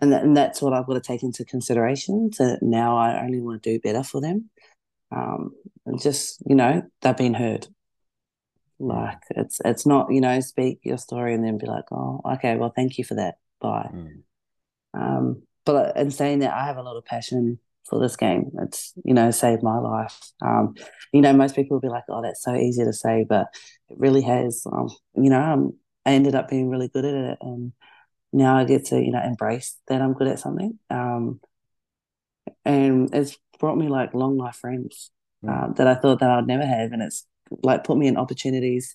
and, that, and that's what I've got to take into consideration. So now I only want to do better for them. Um, and just you know, they've been heard. Like it's it's not you know speak your story and then be like, oh, okay, well, thank you for that. Bye. Mm. Um, but in saying that, I have a lot of passion for this game. It's you know saved my life. Um, you know, most people will be like, "Oh, that's so easy to say," but it really has. Um, you know, um, I ended up being really good at it, and now I get to you know embrace that I'm good at something. Um, and it's brought me like long life friends mm. uh, that I thought that I'd never have, and it's like put me in opportunities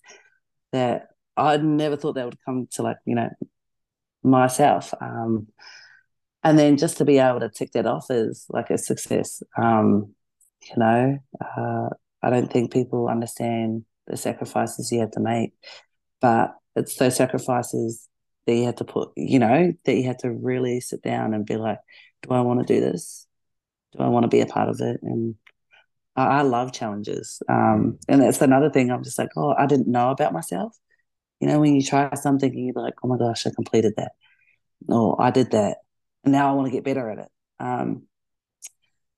that I'd never thought that would come to like you know myself. Um, and then just to be able to tick that off is like a success. Um, you know, uh, I don't think people understand the sacrifices you have to make, but it's those sacrifices that you had to put, you know, that you had to really sit down and be like, do I want to do this? Do I want to be a part of it? And I, I love challenges. Um, and that's another thing. I'm just like, oh, I didn't know about myself. You know, when you try something and you're like, oh my gosh, I completed that. Or I did that. And now I want to get better at it. Um,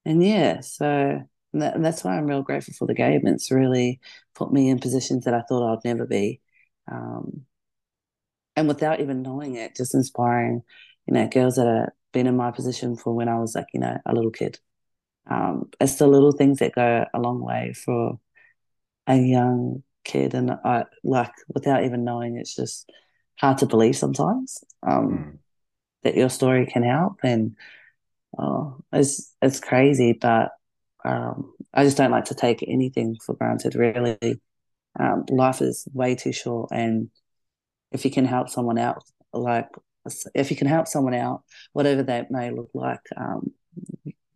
and yeah, so that, that's why I'm real grateful for the game. It's really put me in positions that I thought I'd never be. Um, and without even knowing it, just inspiring, you know, girls that have been in my position for when I was like, you know, a little kid. Um, it's the little things that go a long way for a young kid, and I like without even knowing, it's just hard to believe sometimes um, mm. that your story can help, and oh, it's it's crazy, but um, I just don't like to take anything for granted. Really, um, life is way too short, and if you can help someone out, like if you can help someone out, whatever that may look like, um,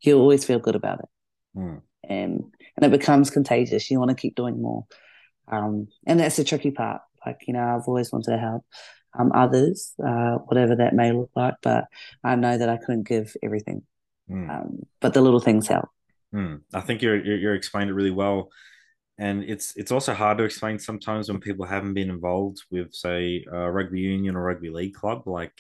you always feel good about it. Mm. And and it becomes contagious. You want to keep doing more. Um, and that's the tricky part. Like, you know, I've always wanted to help um, others, uh, whatever that may look like, but I know that I couldn't give everything. Mm. Um, but the little things help. Mm. I think you're, you're, you're explained it really well and it's it's also hard to explain sometimes when people haven't been involved with say a rugby union or rugby league club like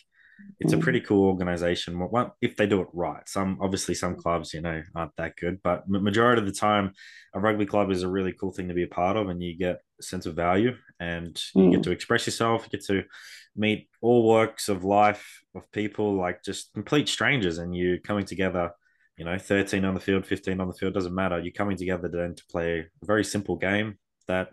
it's a mm. pretty cool organization well, if they do it right some obviously some clubs you know aren't that good but majority of the time a rugby club is a really cool thing to be a part of and you get a sense of value and you mm. get to express yourself you get to meet all works of life of people like just complete strangers and you coming together you know, 13 on the field, 15 on the field, doesn't matter. You're coming together then to play a very simple game that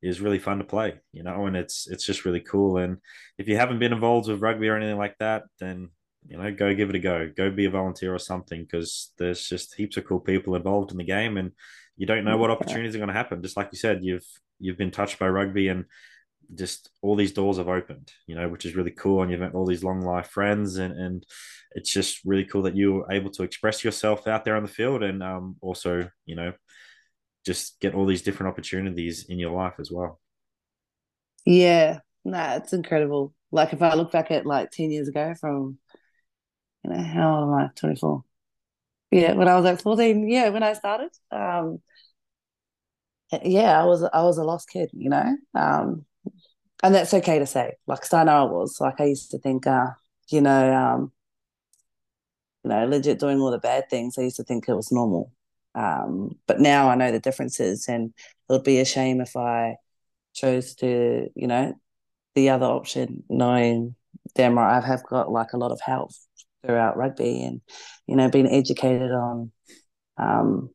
is really fun to play, you know, and it's it's just really cool. And if you haven't been involved with rugby or anything like that, then you know, go give it a go. Go be a volunteer or something because there's just heaps of cool people involved in the game, and you don't know what opportunities are going to happen. Just like you said, you've you've been touched by rugby, and just all these doors have opened, you know, which is really cool. And you've met all these long life friends, and and it's just really cool that you were able to express yourself out there on the field, and um, also, you know, just get all these different opportunities in your life as well. Yeah, nah, it's incredible. Like if I look back at like ten years ago, from you know how old am I? Twenty four. Yeah, when I was like fourteen. Yeah, when I started. Um, yeah, I was I was a lost kid, you know. Um, and that's okay to say. Like, I know I was. Like, I used to think, uh, you know, um, you know, legit doing all the bad things. I used to think it was normal. Um, but now I know the differences, and it would be a shame if I chose to, you know, the other option, knowing damn right I have got like a lot of help throughout rugby, and you know, being educated on, um,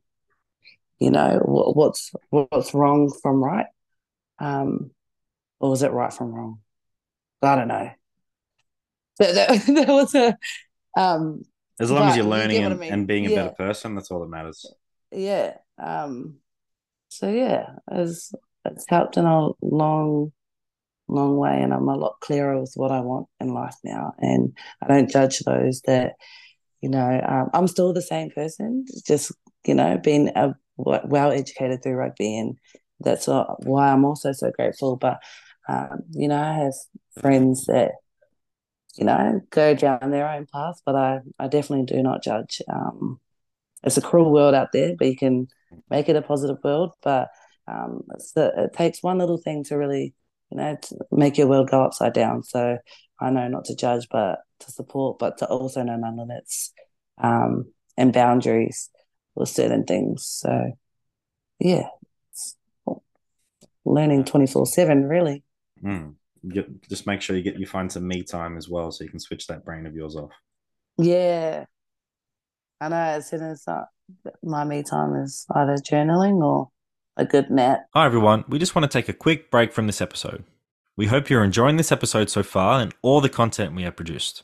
you know, what's what's wrong from right. Um, or was it right from wrong? I don't know. There, there, there was a. Um, as long as you're learning you and, I mean? and, being a better person, that's all that matters. Yeah. Um, so yeah, it's it's helped in a long, long way, and I'm a lot clearer with what I want in life now, and I don't judge those that, you know, um, I'm still the same person, just you know, being a well educated through rugby, and that's why I'm also so grateful. But um, you know, I have friends that, you know, go down their own path, but I, I definitely do not judge. Um, it's a cruel world out there, but you can make it a positive world. But um, it takes one little thing to really, you know, make your world go upside down. So I know not to judge, but to support, but to also know my limits um, and boundaries with certain things. So, yeah, learning 24 7, really. Mm. Get, just make sure you get you find some me time as well, so you can switch that brain of yours off. Yeah, I know. As soon as uh, my me time is either journaling or a good nap. Hi everyone. We just want to take a quick break from this episode. We hope you're enjoying this episode so far and all the content we have produced.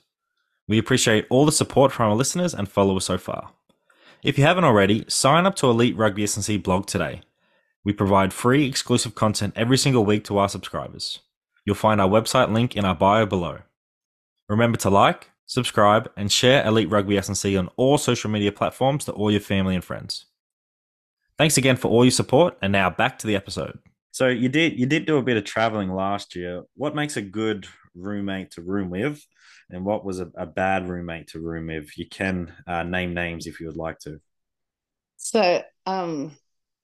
We appreciate all the support from our listeners and followers so far. If you haven't already, sign up to Elite Rugby S&C blog today. We provide free exclusive content every single week to our subscribers. You'll find our website link in our bio below. Remember to like, subscribe, and share Elite Rugby S&C on all social media platforms to all your family and friends. Thanks again for all your support, and now back to the episode. So you did you did do a bit of traveling last year. What makes a good roommate to room with, and what was a, a bad roommate to room with? You can uh, name names if you would like to. So, um,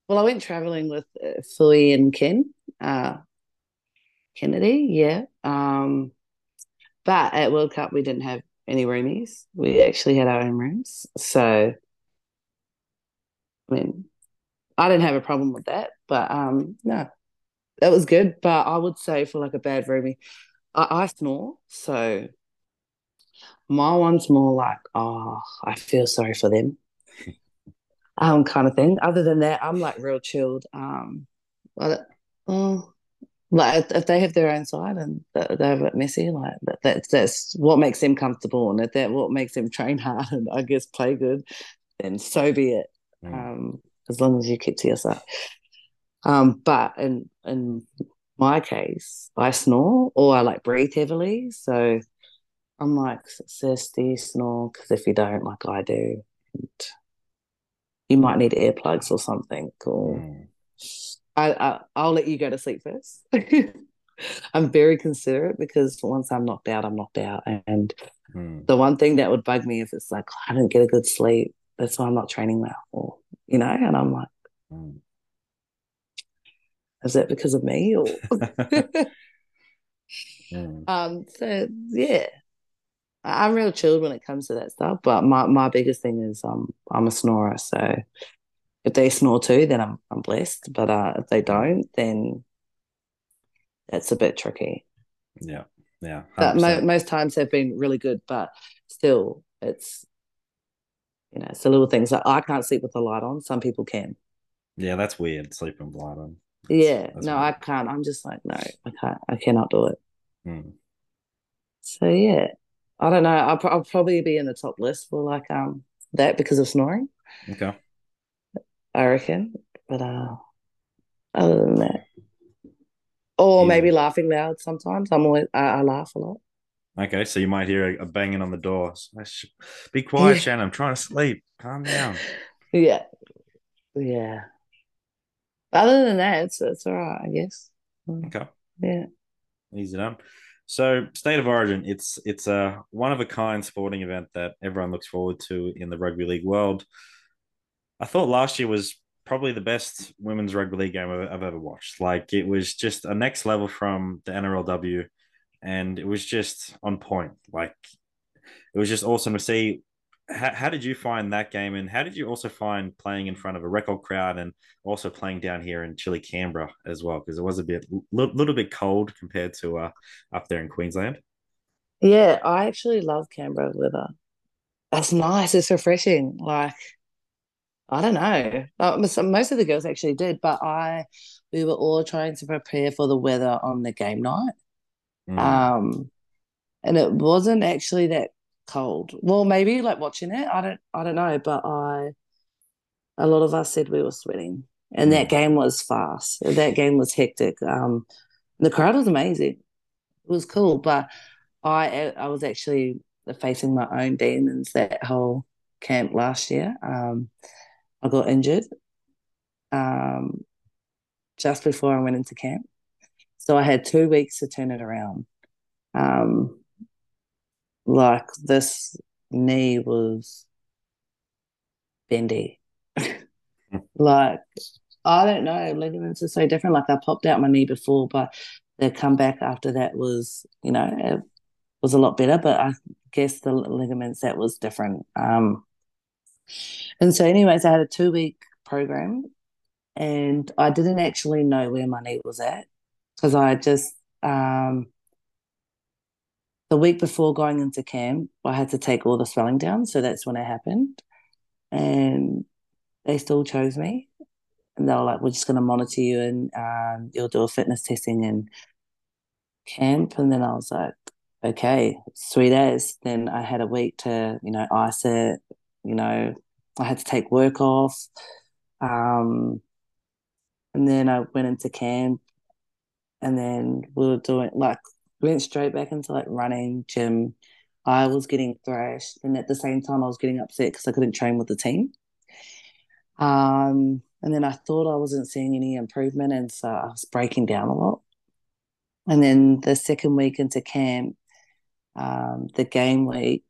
well, I went traveling with uh, Fui and Ken. Uh, Kennedy, yeah. Um, but at World Cup, we didn't have any roomies. We actually had our own rooms. So, I mean, I didn't have a problem with that. But um, no, that was good. But I would say for like a bad roomie, I, I snore. So, my one's more like, oh, I feel sorry for them. um, kind of thing. Other than that, I'm like real chilled. Um, but, oh, like if they have their own side and they're a bit messy, like that, that's that's what makes them comfortable, and if that what makes them train hard and I guess play good, then so be it. Mm. Um, as long as you keep to yourself. Um, but in in my case, I snore or I like breathe heavily, so I'm like, you snore? Because if you don't, like I do, you might need earplugs or something, or. Mm I, I will let you go to sleep first. I'm very considerate because once I'm knocked out, I'm knocked out. And mm. the one thing that would bug me if it's like I didn't get a good sleep, that's why I'm not training now, or you know. And I'm like, mm. is that because of me or? mm. Um. So yeah, I'm real chilled when it comes to that stuff. But my my biggest thing is um I'm a snorer, so if they snore too, then I'm I'm blessed. But uh, if they don't, then that's a bit tricky. Yeah, yeah. But mo- most times they've been really good, but still, it's you know, it's the little things like I can't sleep with the light on. Some people can. Yeah, that's weird. Sleeping with light on. That's, yeah, that's no, weird. I can't. I'm just like, no, I can't. I cannot do it. Hmm. So yeah, I don't know. I'll, I'll probably be in the top list for like um that because of snoring. Okay. I reckon. But uh, other than that, or Easy. maybe laughing loud. Sometimes I'm always I, I laugh a lot. Okay, so you might hear a, a banging on the door. Be quiet, Yeah. Shannon. I'm trying to sleep. Calm down. Yeah, yeah. Other than that, it's it's all right, I guess. Mm, Okay. Yeah. Easy done. So, State of Origin, it's it's a one of a kind sporting event that everyone looks forward to in the rugby league world. I thought last year was probably the best women's rugby league game I've, I've ever watched. Like it was just a next level from the NRLW, and it was just on point. Like it was just awesome to see. How, how did you find that game, and how did you also find playing in front of a record crowd, and also playing down here in chilly Canberra as well? Because it was a bit, little, little bit cold compared to uh, up there in Queensland. Yeah, I actually love Canberra weather. That's nice. It's refreshing. Like, I don't know. Most of the girls actually did, but I, we were all trying to prepare for the weather on the game night. Mm. Um, and it wasn't actually that cold. Well, maybe like watching it, I don't, I don't know, but I, a lot of us said we were sweating, and that Mm. game was fast. That game was hectic. Um, the crowd was amazing. It was cool, but I, I was actually facing my own demons that whole camp last year. Um, I got injured, um, just before I went into camp, so I had two weeks to turn it around. Um, like this knee was bendy. like I don't know, ligaments are so different. Like I popped out my knee before, but the comeback after that was, you know, it was a lot better. But I guess the ligaments that was different. Um, and so, anyways, I had a two week program, and I didn't actually know where my knee was at because I just um the week before going into camp, I had to take all the swelling down. So that's when it happened. And they still chose me. And they were like, we're just going to monitor you and um, you'll do a fitness testing in camp. And then I was like, okay, sweet as. Then I had a week to, you know, ice it. You know, I had to take work off. Um, and then I went into camp. And then we were doing like went straight back into like running, gym. I was getting thrashed, and at the same time, I was getting upset because I couldn't train with the team. Um, and then I thought I wasn't seeing any improvement, and so I was breaking down a lot. And then the second week into camp, um, the game week,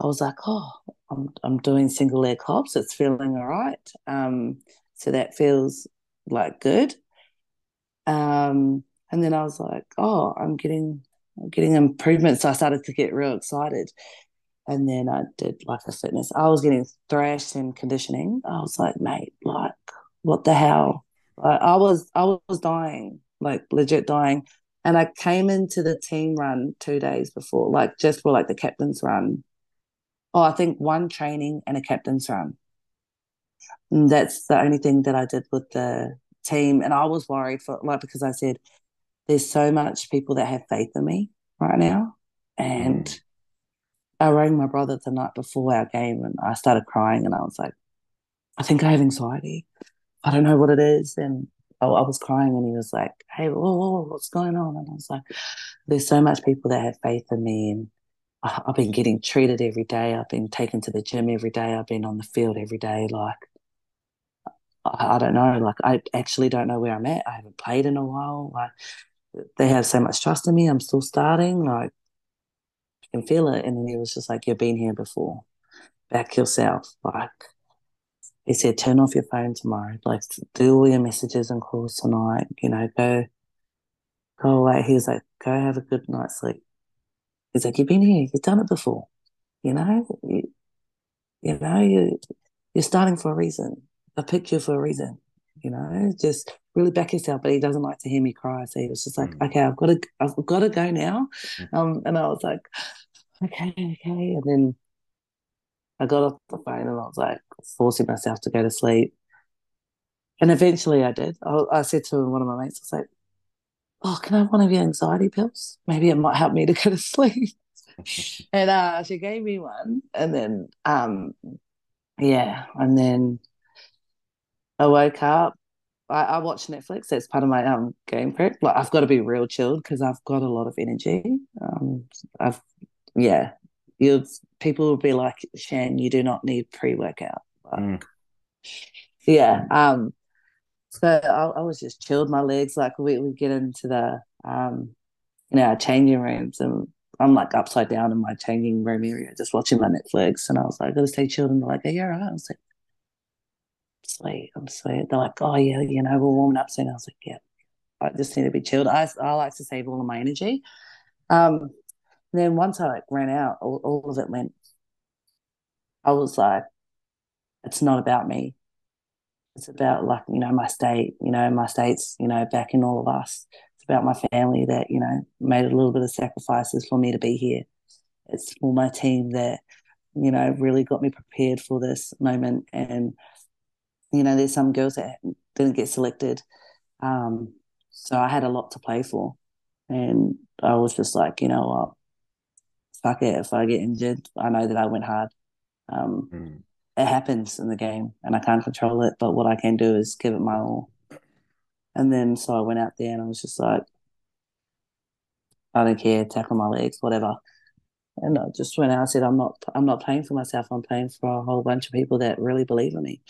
I was like, oh, I'm I'm doing single leg hops. It's feeling all right. Um, so that feels like good. Um, and then I was like, oh, I'm getting I'm getting improvements. So I started to get real excited. And then I did like a fitness. I was getting thrashed in conditioning. I was like, mate, like, what the hell? Like, I was I was dying, like legit dying. And I came into the team run two days before, like just for like the captain's run. Oh, I think one training and a captain's run. And that's the only thing that I did with the team. And I was worried for like because I said there's so much people that have faith in me right now. And Mm. I rang my brother the night before our game and I started crying and I was like, I think I have anxiety. I don't know what it is. And I, I was crying and he was like, Hey, whoa, whoa, whoa, what's going on? And I was like, There's so much people that have faith in me and I've been getting treated every day. I've been taken to the gym every day. I've been on the field every day. Like I, I don't know. Like I actually don't know where I'm at. I haven't played in a while. Like they have so much trust in me. I'm still starting. Like I can feel it. And then he was just like, You've been here before. Back yourself. Like he said, turn off your phone tomorrow. Like do all your messages and calls tonight. You know, go go away. He was like, Go have a good night's sleep. He's like, You've been here, you've done it before. You know? You, you know, you you're starting for a reason. I picked you for a reason. You know, just really back yourself. But he doesn't like to hear me cry, so he was just like, Mm. "Okay, I've got to, I've got to go now." Mm. Um, and I was like, "Okay, okay." And then I got off the phone and I was like forcing myself to go to sleep. And eventually, I did. I, I said to one of my mates, "I was like, oh, can I have one of your anxiety pills? Maybe it might help me to go to sleep." and uh, she gave me one, and then um, yeah, and then I woke up. I, I, watch Netflix. That's part of my um game prep. Like I've got to be real chilled because I've got a lot of energy. Um, I've yeah, you people will be like, Shan, you do not need pre workout. mm. Yeah. Um. So I, I, was just chilled my legs. Like we we get into the um, you know, our changing rooms and. I'm like upside down in my changing room area, just watching my Netflix, and I was like, "I gotta stay chilled." And they're like, "Are you alright?" I was like, sweet, I'm sweet. They're like, oh yeah, you know, we're warming up soon. I was like, yeah, I just need to be chilled. I, I like to save all of my energy. Um, then once I like ran out, all, all of it went. I was like, it's not about me. It's about like you know my state, you know my states, you know back in all of us. It's about my family that you know made a little bit of sacrifices for me to be here. It's for my team that you know really got me prepared for this moment and you know, there's some girls that didn't get selected. Um, so I had a lot to play for. And I was just like, you know what, fuck it. If I get injured, I know that I went hard. Um, mm. It happens in the game and I can't control it. But what I can do is give it my all. And then so I went out there and I was just like, I don't care, tackle my legs, whatever. And I just went out and said, I'm not I'm not playing for myself, I'm playing for a whole bunch of people that really believe in me.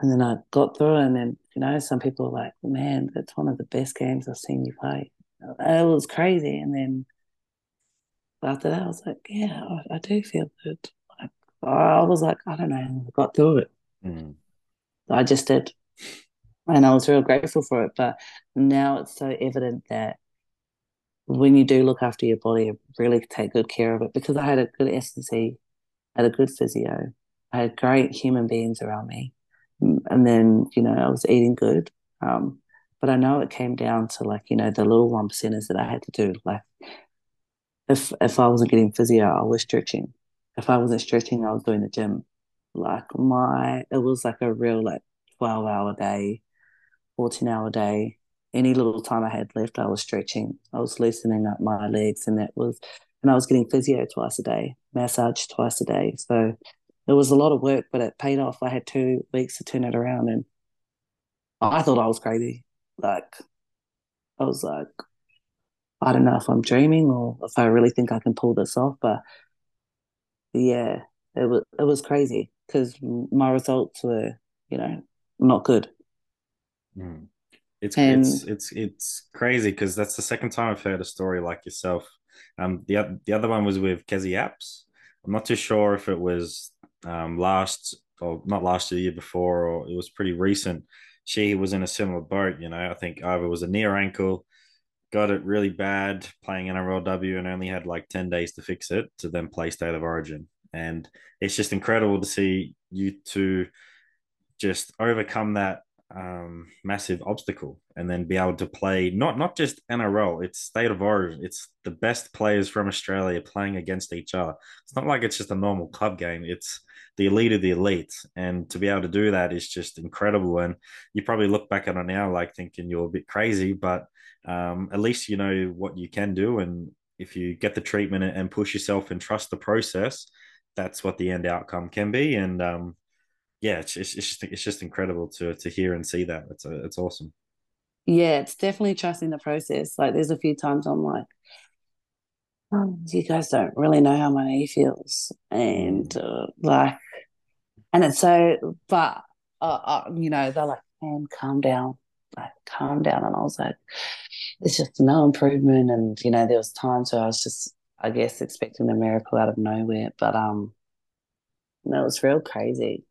And then I got through and then, you know, some people were like, man, that's one of the best games I've seen you play. It was crazy. And then after that, I was like, yeah, I, I do feel good. I was like, I don't know, I got through it. Mm. I just did. And I was real grateful for it. But now it's so evident that when you do look after your body, really take good care of it because I had a good S&C, had a good physio, I had great human beings around me and then you know I was eating good. Um, but I know it came down to like you know the little one percenters that I had to do. Like if if I wasn't getting physio, I was stretching. If I wasn't stretching, I was doing the gym. Like my, it was like a real like twelve hour day, fourteen hour day. Any little time I had left, I was stretching. I was loosening up my legs, and that was, and I was getting physio twice a day, massage twice a day. So it was a lot of work, but it paid off. I had two weeks to turn it around, and I thought I was crazy. Like, I was like, I don't know if I'm dreaming or if I really think I can pull this off, but yeah, it was it was crazy because my results were, you know, not good. Mm. It's and, it's it's it's crazy because that's the second time I've heard a story like yourself. Um, the the other one was with Kezie Apps. I'm not too sure if it was um, last or not last year, the year before, or it was pretty recent. She was in a similar boat. You know, I think either was a near ankle, got it really bad playing NRLW, and only had like ten days to fix it to then play State of Origin. And it's just incredible to see you two just overcome that um, massive obstacle and then be able to play not not just NRL, it's state of origin. It's the best players from Australia playing against each other. It's not like it's just a normal club game. It's the elite of the elite, and to be able to do that is just incredible. And you probably look back at it now like thinking you're a bit crazy, but um, at least you know what you can do. And if you get the treatment and push yourself and trust the process, that's what the end outcome can be. And um, yeah, it's, it's, it's just it's just incredible to to hear and see that. It's a, it's awesome. Yeah, it's definitely trusting the process. Like, there's a few times I'm like, oh, you guys don't really know how my knee feels, and mm. uh, like, and it's so, but uh, uh, you know, they're like, man, calm down, like, calm down, and I was like, it's just no improvement, and you know, there was times where I was just, I guess, expecting a miracle out of nowhere, but um, no, it was real crazy.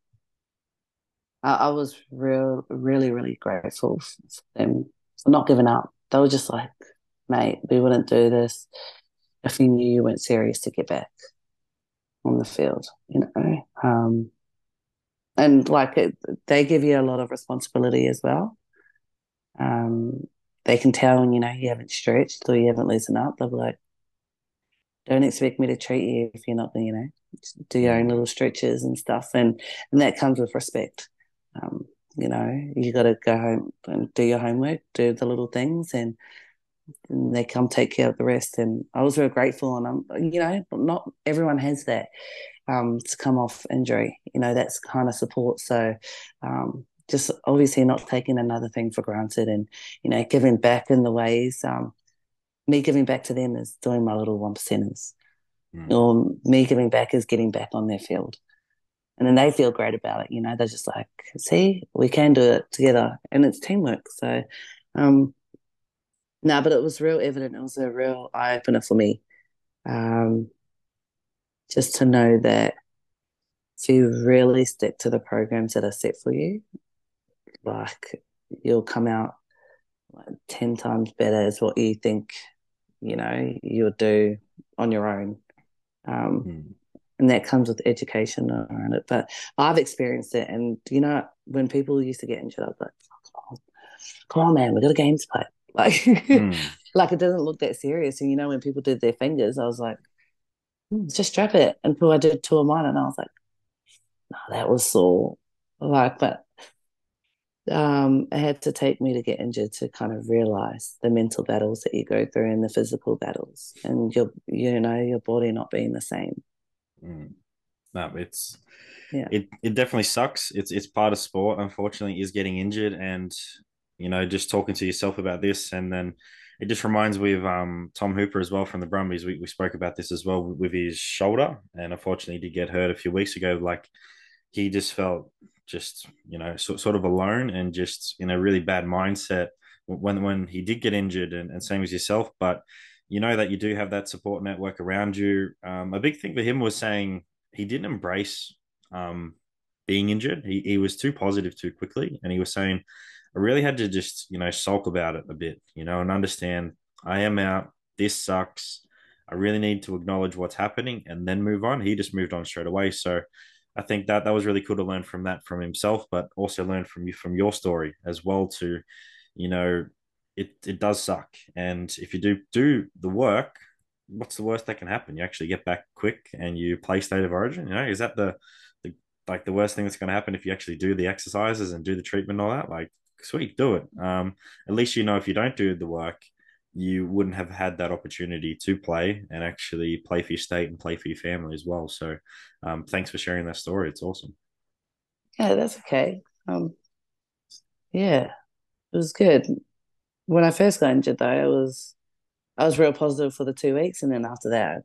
I, I was real, really, really grateful for them for not giving up. They were just like, mate, we wouldn't do this if we knew you weren't serious to get back on the field, you know. Um, and like it, they give you a lot of responsibility as well. Um, they can tell when you know you haven't stretched or you haven't loosened up. They'll be like, "Don't expect me to treat you if you're not you know, do your own little stretches and stuff." And and that comes with respect. Um, you know, you got to go home and do your homework, do the little things, and, and they come take care of the rest. And I was very grateful, and I'm, you know, not everyone has that um, to come off injury. You know, that's kind of support. So um, just obviously not taking another thing for granted and you know giving back in the ways um, me giving back to them is doing my little one percenters mm. or me giving back is getting back on their field and then they feel great about it you know they're just like see we can do it together and it's teamwork so um no but it was real evident it was a real eye-opener for me um just to know that if you really stick to the programs that are set for you like you'll come out like 10 times better as what you think you know you'll do on your own. Um, mm. and that comes with education around it. But i've experienced it and you know when people used to get injured i was like come on man we got a game to play. Like mm. like it doesn't look that serious. And you know when people did their fingers i was like mm, just strap it. Until i did two of mine and i was like no that was sore. Like but um, it had to take me to get injured to kind of realize the mental battles that you go through and the physical battles, and your you know your body not being the same. Mm. No, it's yeah, it it definitely sucks. It's it's part of sport. Unfortunately, is getting injured, and you know just talking to yourself about this, and then it just reminds me of um, Tom Hooper as well from the Brumbies. We we spoke about this as well with his shoulder, and unfortunately, he did get hurt a few weeks ago. Like he just felt just you know so, sort of alone and just in a really bad mindset when when he did get injured and, and same as yourself but you know that you do have that support network around you. Um, a big thing for him was saying he didn't embrace um, being injured. He, he was too positive too quickly and he was saying i really had to just you know sulk about it a bit you know and understand i am out. This sucks. I really need to acknowledge what's happening and then move on. He just moved on straight away. So I think that that was really cool to learn from that from himself, but also learn from you from your story as well. To, you know, it it does suck, and if you do do the work, what's the worst that can happen? You actually get back quick and you play state of origin. You know, is that the the like the worst thing that's going to happen if you actually do the exercises and do the treatment and all that? Like, sweet, do it. Um, at least you know if you don't do the work, you wouldn't have had that opportunity to play and actually play for your state and play for your family as well. So, um, thanks for sharing that story. It's awesome. Yeah, that's okay. Um, yeah, it was good. When I first got injured, though, it was I was real positive for the two weeks, and then after that,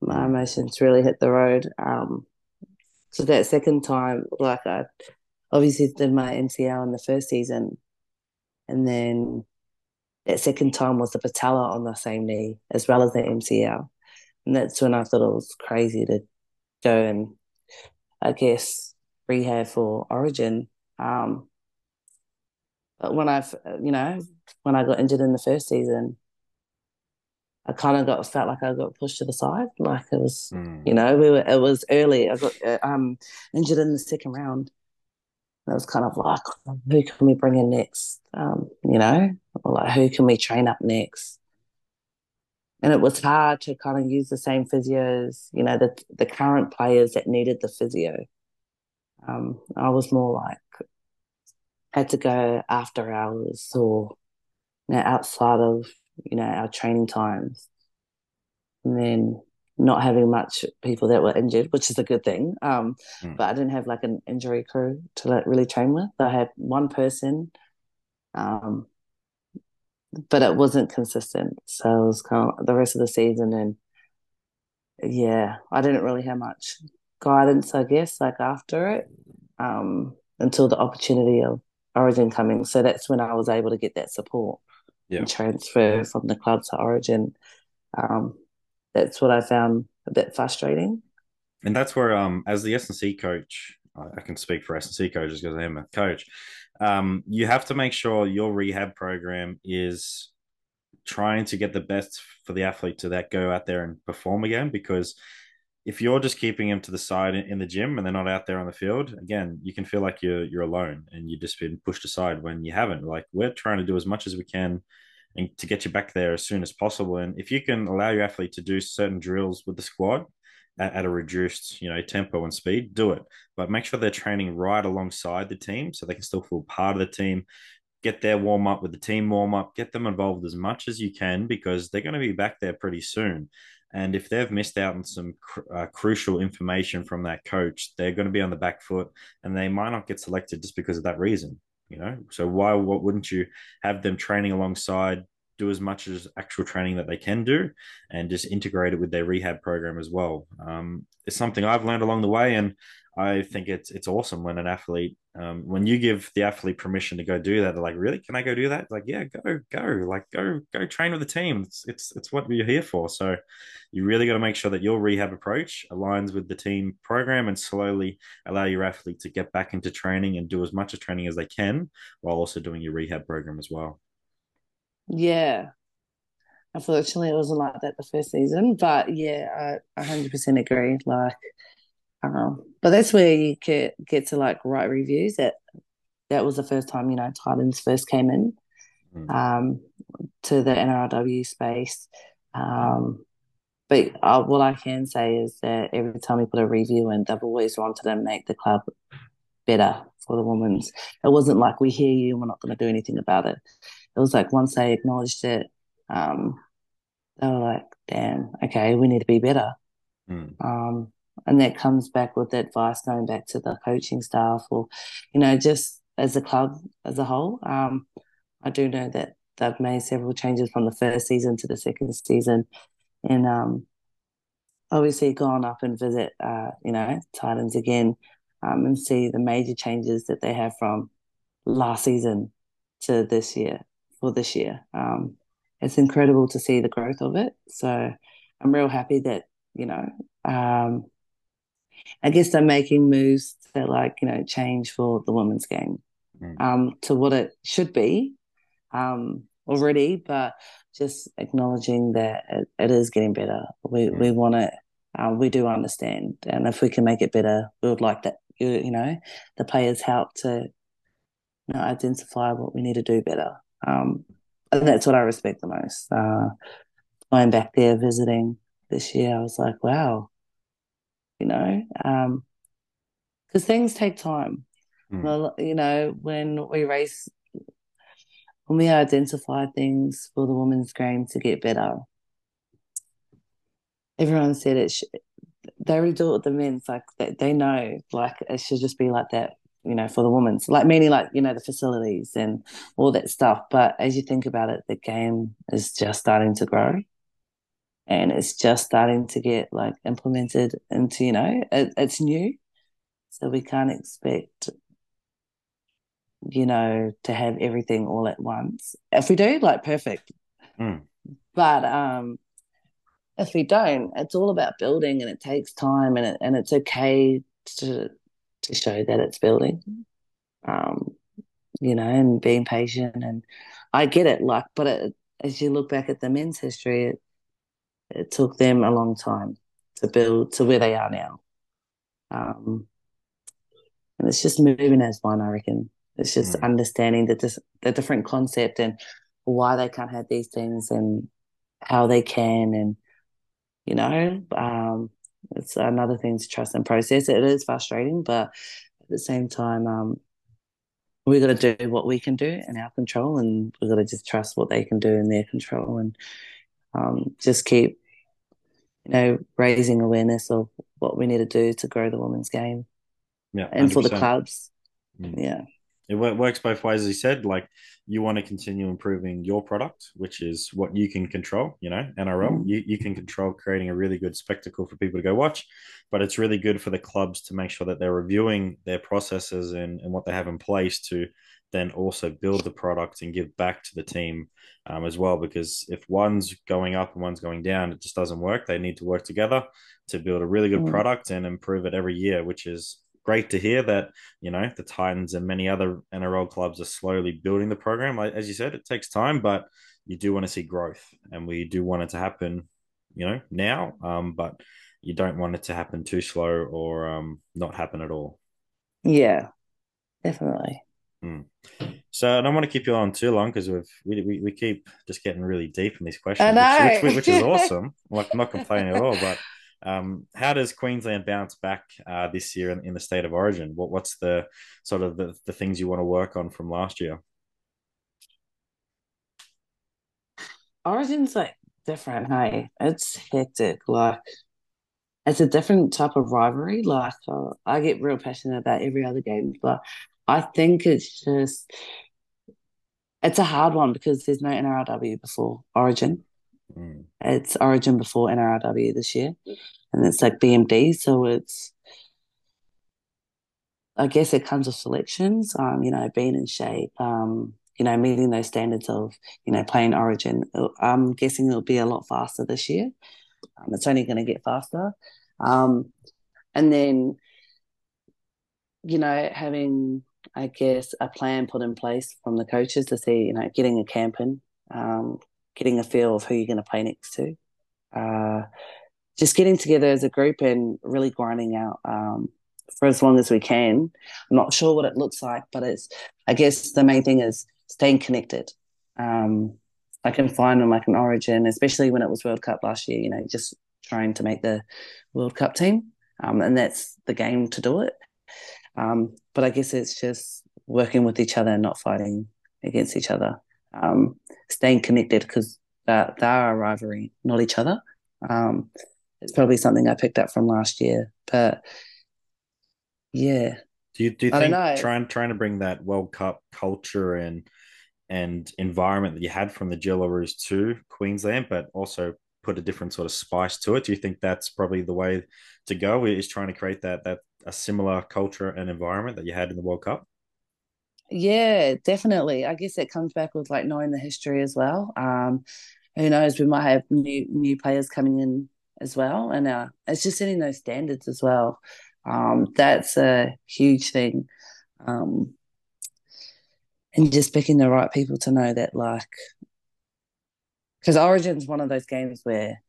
my emotions really hit the road. Um, so that second time, like I obviously did my MCL in the first season, and then that second time was the patella on the same knee as well as the MCL. And that's when I thought it was crazy to go and, I guess, rehab for Origin. Um, but when I've, you know, when I got injured in the first season, I kind of got felt like I got pushed to the side. Like it was, mm. you know, we were. It was early. I got uh, um injured in the second round, and it was kind of like, who can we bring in next? Um, you know, or like who can we train up next? And it was hard to kind of use the same physios, you know, the the current players that needed the physio. Um, I was more like had to go after hours or you know, outside of you know our training times, and then not having much people that were injured, which is a good thing. Um, mm. But I didn't have like an injury crew to like really train with. I had one person, um, but it wasn't consistent. So it was kind of the rest of the season, and yeah, I didn't really have much guidance, I guess, like after it, um, until the opportunity of Origin coming. So that's when I was able to get that support yeah. and transfer from the club to Origin. Um, that's what I found a bit frustrating. And that's where, um, as the S&C coach, I can speak for S&C coaches because I am a coach. Um, you have to make sure your rehab program is trying to get the best for the athlete to that go out there and perform again. Because if you're just keeping them to the side in the gym and they're not out there on the field, again, you can feel like you're you're alone and you've just been pushed aside when you haven't. Like we're trying to do as much as we can and to get you back there as soon as possible. And if you can allow your athlete to do certain drills with the squad at, at, a reduced, you know, tempo and speed, do it. But make sure they're training right alongside the team so they can still feel part of the team. Get their warm up with the team warm up. Get them involved as much as you can because they're going to be back there pretty soon. And if they've missed out on some cr- uh, crucial information from that coach, they're going to be on the back foot and they might not get selected just because of that reason. You know, so why what wouldn't you have them training alongside do as much as actual training that they can do and just integrate it with their rehab program as well. Um, it's something I've learned along the way, and I think it's it's awesome when an athlete, um, when you give the athlete permission to go do that, they're like, really, can I go do that? Like, yeah, go, go, like go, go train with the team. It's it's it's what you're here for. So, you really got to make sure that your rehab approach aligns with the team program and slowly allow your athlete to get back into training and do as much of training as they can while also doing your rehab program as well. Yeah. Unfortunately, it wasn't like that the first season, but yeah, I 100% agree. Like, um, but that's where you get get to like write reviews. That that was the first time you know Titans first came in mm. um, to the NRLW space. Um, but uh, what I can say is that every time we put a review in, they've always wanted to make the club better for the women's. It wasn't like we hear you and we're not going to do anything about it it was like once they acknowledged it, um, they were like, damn, okay, we need to be better. Mm. Um, and that comes back with advice going back to the coaching staff or, you know, just as a club as a whole. Um, I do know that they've made several changes from the first season to the second season. And um, obviously gone up and visit, uh, you know, Titans again um, and see the major changes that they have from last season to this year for this year. Um, it's incredible to see the growth of it. So I'm real happy that, you know, um, I guess they're making moves that like, you know, change for the women's game mm. um, to what it should be um, already, but just acknowledging that it, it is getting better. We, mm. we want it. Uh, we do understand. And if we can make it better, we would like that, you, you know, the players help to you know, identify what we need to do better. Um, and that's what I respect the most. Uh, going back there visiting this year, I was like, wow, you know, because um, things take time. Mm. You know, when we race, when we identify things for the women's game to get better, everyone said it. Sh- they already do it with the men's. Like they, they know, like it should just be like that you know, for the women's, like meaning like, you know, the facilities and all that stuff. But as you think about it, the game is just starting to grow and it's just starting to get like implemented into, you know, it, it's new. So we can't expect, you know, to have everything all at once. If we do, like perfect. Mm. But um if we don't, it's all about building and it takes time and it, and it's okay to to show that it's building. Um, you know, and being patient. And I get it, like, but it, as you look back at the men's history, it, it took them a long time to build to where they are now. Um, and it's just moving as one, I reckon. It's just mm. understanding the dis- the different concept and why they can't have these things and how they can, and you know, um, it's another thing to trust and process. It is frustrating, but at the same time, um, we got to do what we can do in our control, and we got to just trust what they can do in their control, and um, just keep, you know, raising awareness of what we need to do to grow the women's game. Yeah, and 100%. for the clubs. Mm. Yeah, it works both ways, as you said. Like you want to continue improving your product, which is what you can control. You know, NRL, mm. you, you can control creating a really good spectacle for people to go watch, but it's really good for the clubs to make sure that they're reviewing their processes and, and what they have in place to then also build the product and give back to the team um, as well. Because if one's going up and one's going down, it just doesn't work. They need to work together to build a really good mm. product and improve it every year, which is great to hear that you know the Titans and many other NRL clubs are slowly building the program. As you said, it takes time, but you do want to see growth, and we do want it to happen, you know, now. Um, but you don't want it to happen too slow or um, not happen at all. Yeah, definitely. Mm. So I don't want to keep you on too long because we've we, we, we keep just getting really deep in these questions, which, which, which, is awesome. like I'm not complaining at all, but um, how does Queensland bounce back uh, this year in, in, the state of origin? What, what's the sort of the, the things you want to work on from last year? Origin's like different. Hey, it's hectic. Like it's a different type of rivalry. Like uh, I get real passionate about every other game, but I think it's just it's a hard one because there's no NRLW before Origin. Mm. It's Origin before NRLW this year, and it's like BMD, so it's. I guess it comes with selections. Um, you know, being in shape. Um, you know, meeting those standards of you know playing Origin. I'm guessing it'll be a lot faster this year. Um, it's only going to get faster. Um, and then, you know, having, I guess, a plan put in place from the coaches to see, you know, getting a camp in, um, getting a feel of who you're going to play next to. Uh, just getting together as a group and really grinding out um, for as long as we can. I'm not sure what it looks like, but it's, I guess the main thing is staying connected. Um, I can find them like an origin, especially when it was World Cup last year, you know, just trying to make the World Cup team. Um, and that's the game to do it. Um, but I guess it's just working with each other and not fighting against each other, um, staying connected because they are a rivalry, not each other. Um, it's probably something I picked up from last year, but yeah. Do you do you think trying trying to bring that World Cup culture and and environment that you had from the Jillaroos to Queensland, but also put a different sort of spice to it. Do you think that's probably the way to go? Is trying to create that that a similar culture and environment that you had in the World Cup? Yeah, definitely. I guess it comes back with like knowing the history as well. Um, who knows? We might have new new players coming in as well, and uh, it's just setting those standards as well. Um, that's a huge thing. Um, and just picking the right people to know that like because Origin's one of those games where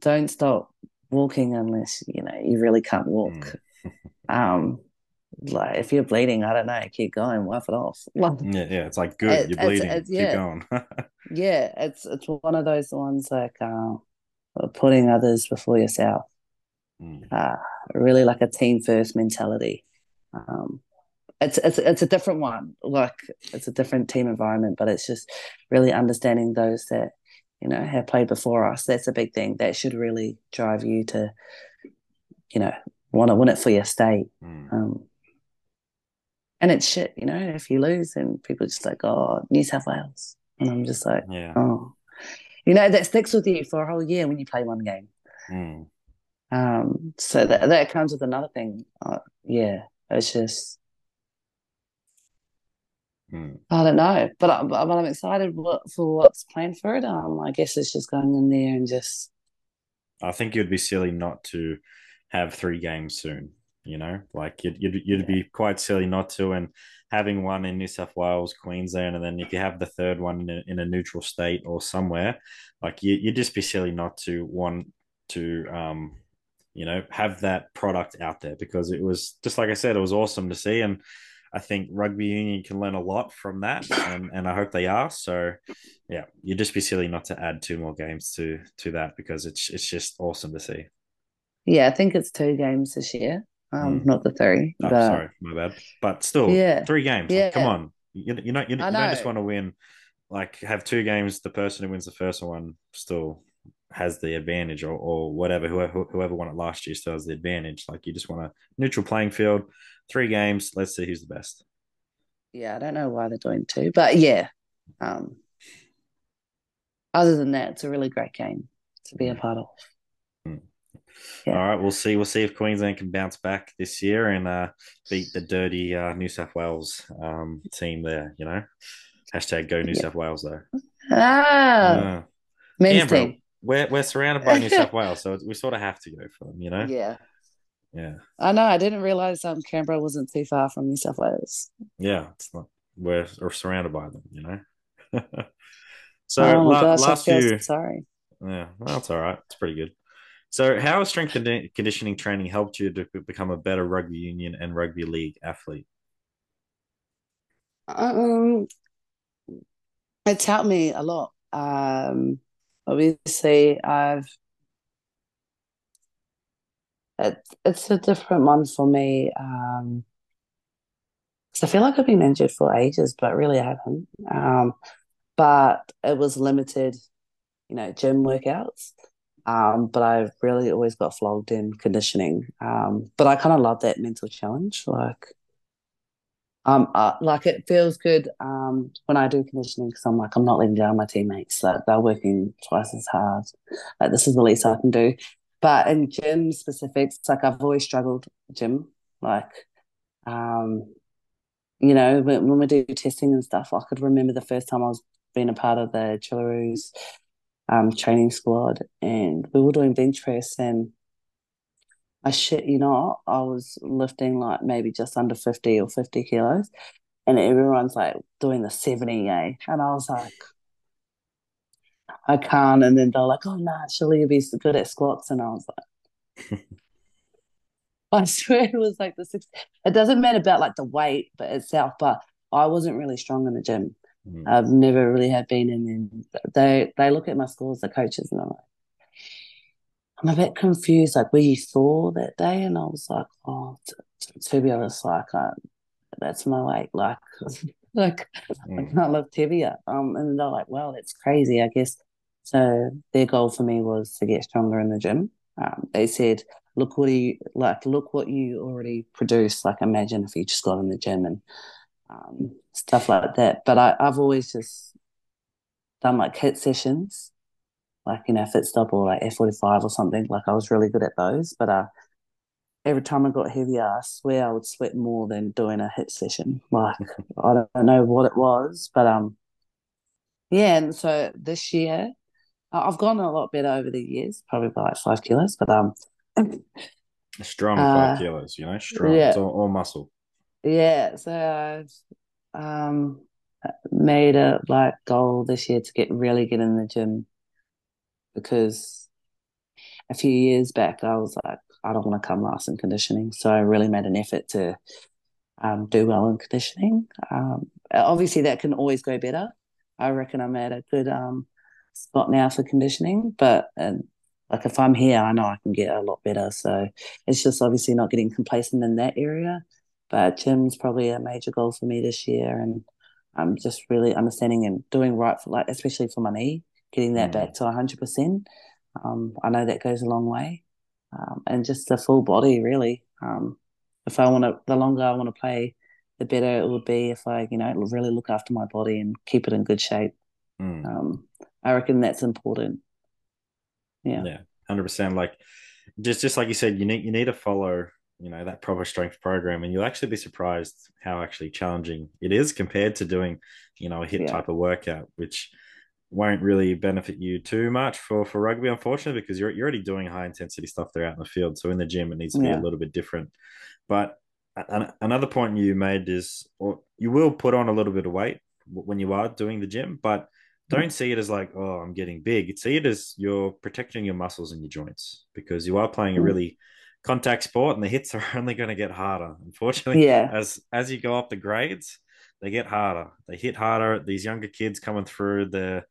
don't stop walking unless you know you really can't walk. Mm. um, if you're bleeding, I don't know, keep going, wipe it off. Like, yeah, yeah, it's like good, it, you're bleeding, it's, it's, keep going. yeah, it's it's one of those ones like uh, putting others before yourself. Mm. Uh, really like a team first mentality. Um, it's it's it's a different one. Like it's a different team environment, but it's just really understanding those that you know have played before us. That's a big thing. That should really drive you to, you know, want to win it for your state. Mm. Um, and it's shit, you know. If you lose, and people just like, oh, New South Wales, and I'm just like, yeah. oh, you know, that sticks with you for a whole year when you play one game. Mm. Um, so that that comes with another thing. Uh, yeah, it's just Mm. I don't know, but, I, but I'm excited for what's planned for it. Um, I guess it's just going in there and just. I think you'd be silly not to have three games soon. You know, like you'd you'd, you'd yeah. be quite silly not to, and having one in New South Wales, Queensland, and then if you have the third one in a, in a neutral state or somewhere, like you, would just be silly not to want to, um, you know, have that product out there because it was just like I said, it was awesome to see, and I think rugby union can learn a lot from that, and, and I hope they are. So, yeah, you'd just be silly not to add two more games to to that because it's it's just awesome to see. Yeah, I think it's two games this year, um, mm. not the three. Oh, but... sorry, my bad. But still, yeah, three games. Yeah, like, come on, you you know you, you don't just want to win. Like have two games, the person who wins the first one still has the advantage or, or whatever whoever whoever won it last year still has the advantage like you just want a neutral playing field three games. Let's see who's the best. Yeah, I don't know why they're doing two, but yeah. Um, other than that, it's a really great game to be a part of. Yeah. All right, we'll see. We'll see if Queensland can bounce back this year and uh, beat the dirty uh, New South Wales um, team there. You know, hashtag Go New yeah. South Wales though. Ah, uh, Canberra. We're we're surrounded by New South Wales, so we sort of have to go for them. You know. Yeah. Yeah. I know. I didn't realize um, Canberra wasn't too far from New South Wales. Yeah, it's not. We're, we're surrounded by them, you know. so oh la- gosh, last few. Sorry. Yeah, well, that's all right. It's pretty good. So, how has strength and conditioning training helped you to become a better rugby union and rugby league athlete? Um, it's helped me a lot. Um, obviously, I've it's it's a different one for me. Um, I feel like I've been injured for ages, but really I haven't. Um, but it was limited you know, gym workouts. Um, but I've really always got flogged in conditioning. Um, but I kind of love that mental challenge. Like, um, uh, like it feels good um, when I do conditioning because I'm like I'm not letting down my teammates. Like they're working twice as hard. Like this is the least I can do. But in gym specifics, like I've always struggled gym. Like, um, you know, when, when we do testing and stuff, I could remember the first time I was being a part of the Jillaroos um, training squad, and we were doing bench press and I shit you not, I was lifting like maybe just under 50 or 50 kilos. And everyone's like doing the 70, eh? And I was like, I can't. And then they're like, oh, nah, you'll be good at squats. And I was like, I swear it was like the six. It doesn't matter about like the weight but itself, but I wasn't really strong in the gym. Mm. I've never really had been in. And they they look at my scores, the coaches, and I'm like, I'm a bit confused. Like, were you that day? And I was like, oh, to, to be honest, like, uh, that's my weight. Like, like mm. I can't lift heavier. Um, and they're like, well, that's crazy, I guess. So their goal for me was to get stronger in the gym. Um, they said, look what you like, look what you already produce. Like, imagine if you just got in the gym and um, stuff like that. But I, I've always just done like hit sessions like you know FitStop or like F45 or something. Like I was really good at those, but uh, every time I got heavier, I swear I would sweat more than doing a hit session. Like I don't know what it was, but um, yeah. And so this year, I've gone a lot better over the years, probably by like five kilos, but um. strong five uh, kilos, you know, strong. Yeah. It's all, all muscle. Yeah, so I've um made a like goal this year to get really good in the gym because a few years back I was like, I don't want to come last in conditioning. So I really made an effort to um, do well in conditioning. Um, obviously, that can always go better. I reckon I'm at a good um, spot now for conditioning, but like if I'm here, I know I can get a lot better. So it's just obviously not getting complacent in that area. But gym's probably a major goal for me this year, and I'm just really understanding and doing right for like, especially for my knee getting that mm. back to 100%. Um, I know that goes a long way. Um, and just the full body, really. Um, if I want to, the longer I want to play, the better it would be if I, you know, really look after my body and keep it in good shape. Mm. Um, I reckon that's important. Yeah. Yeah. 100%. Like, just, just like you said, you need, you need to follow you know that proper strength program and you'll actually be surprised how actually challenging it is compared to doing you know a hit yeah. type of workout which won't really benefit you too much for for rugby, unfortunately, because you're you're already doing high intensity stuff there out in the field. So in the gym, it needs to be yeah. a little bit different. But an, another point you made is, or you will put on a little bit of weight when you are doing the gym, but don't mm. see it as like, oh, I'm getting big. See it as you're protecting your muscles and your joints because you are playing a mm. really contact sport, and the hits are only going to get harder. Unfortunately, yeah. As as you go up the grades, they get harder. They hit harder. These younger kids coming through they're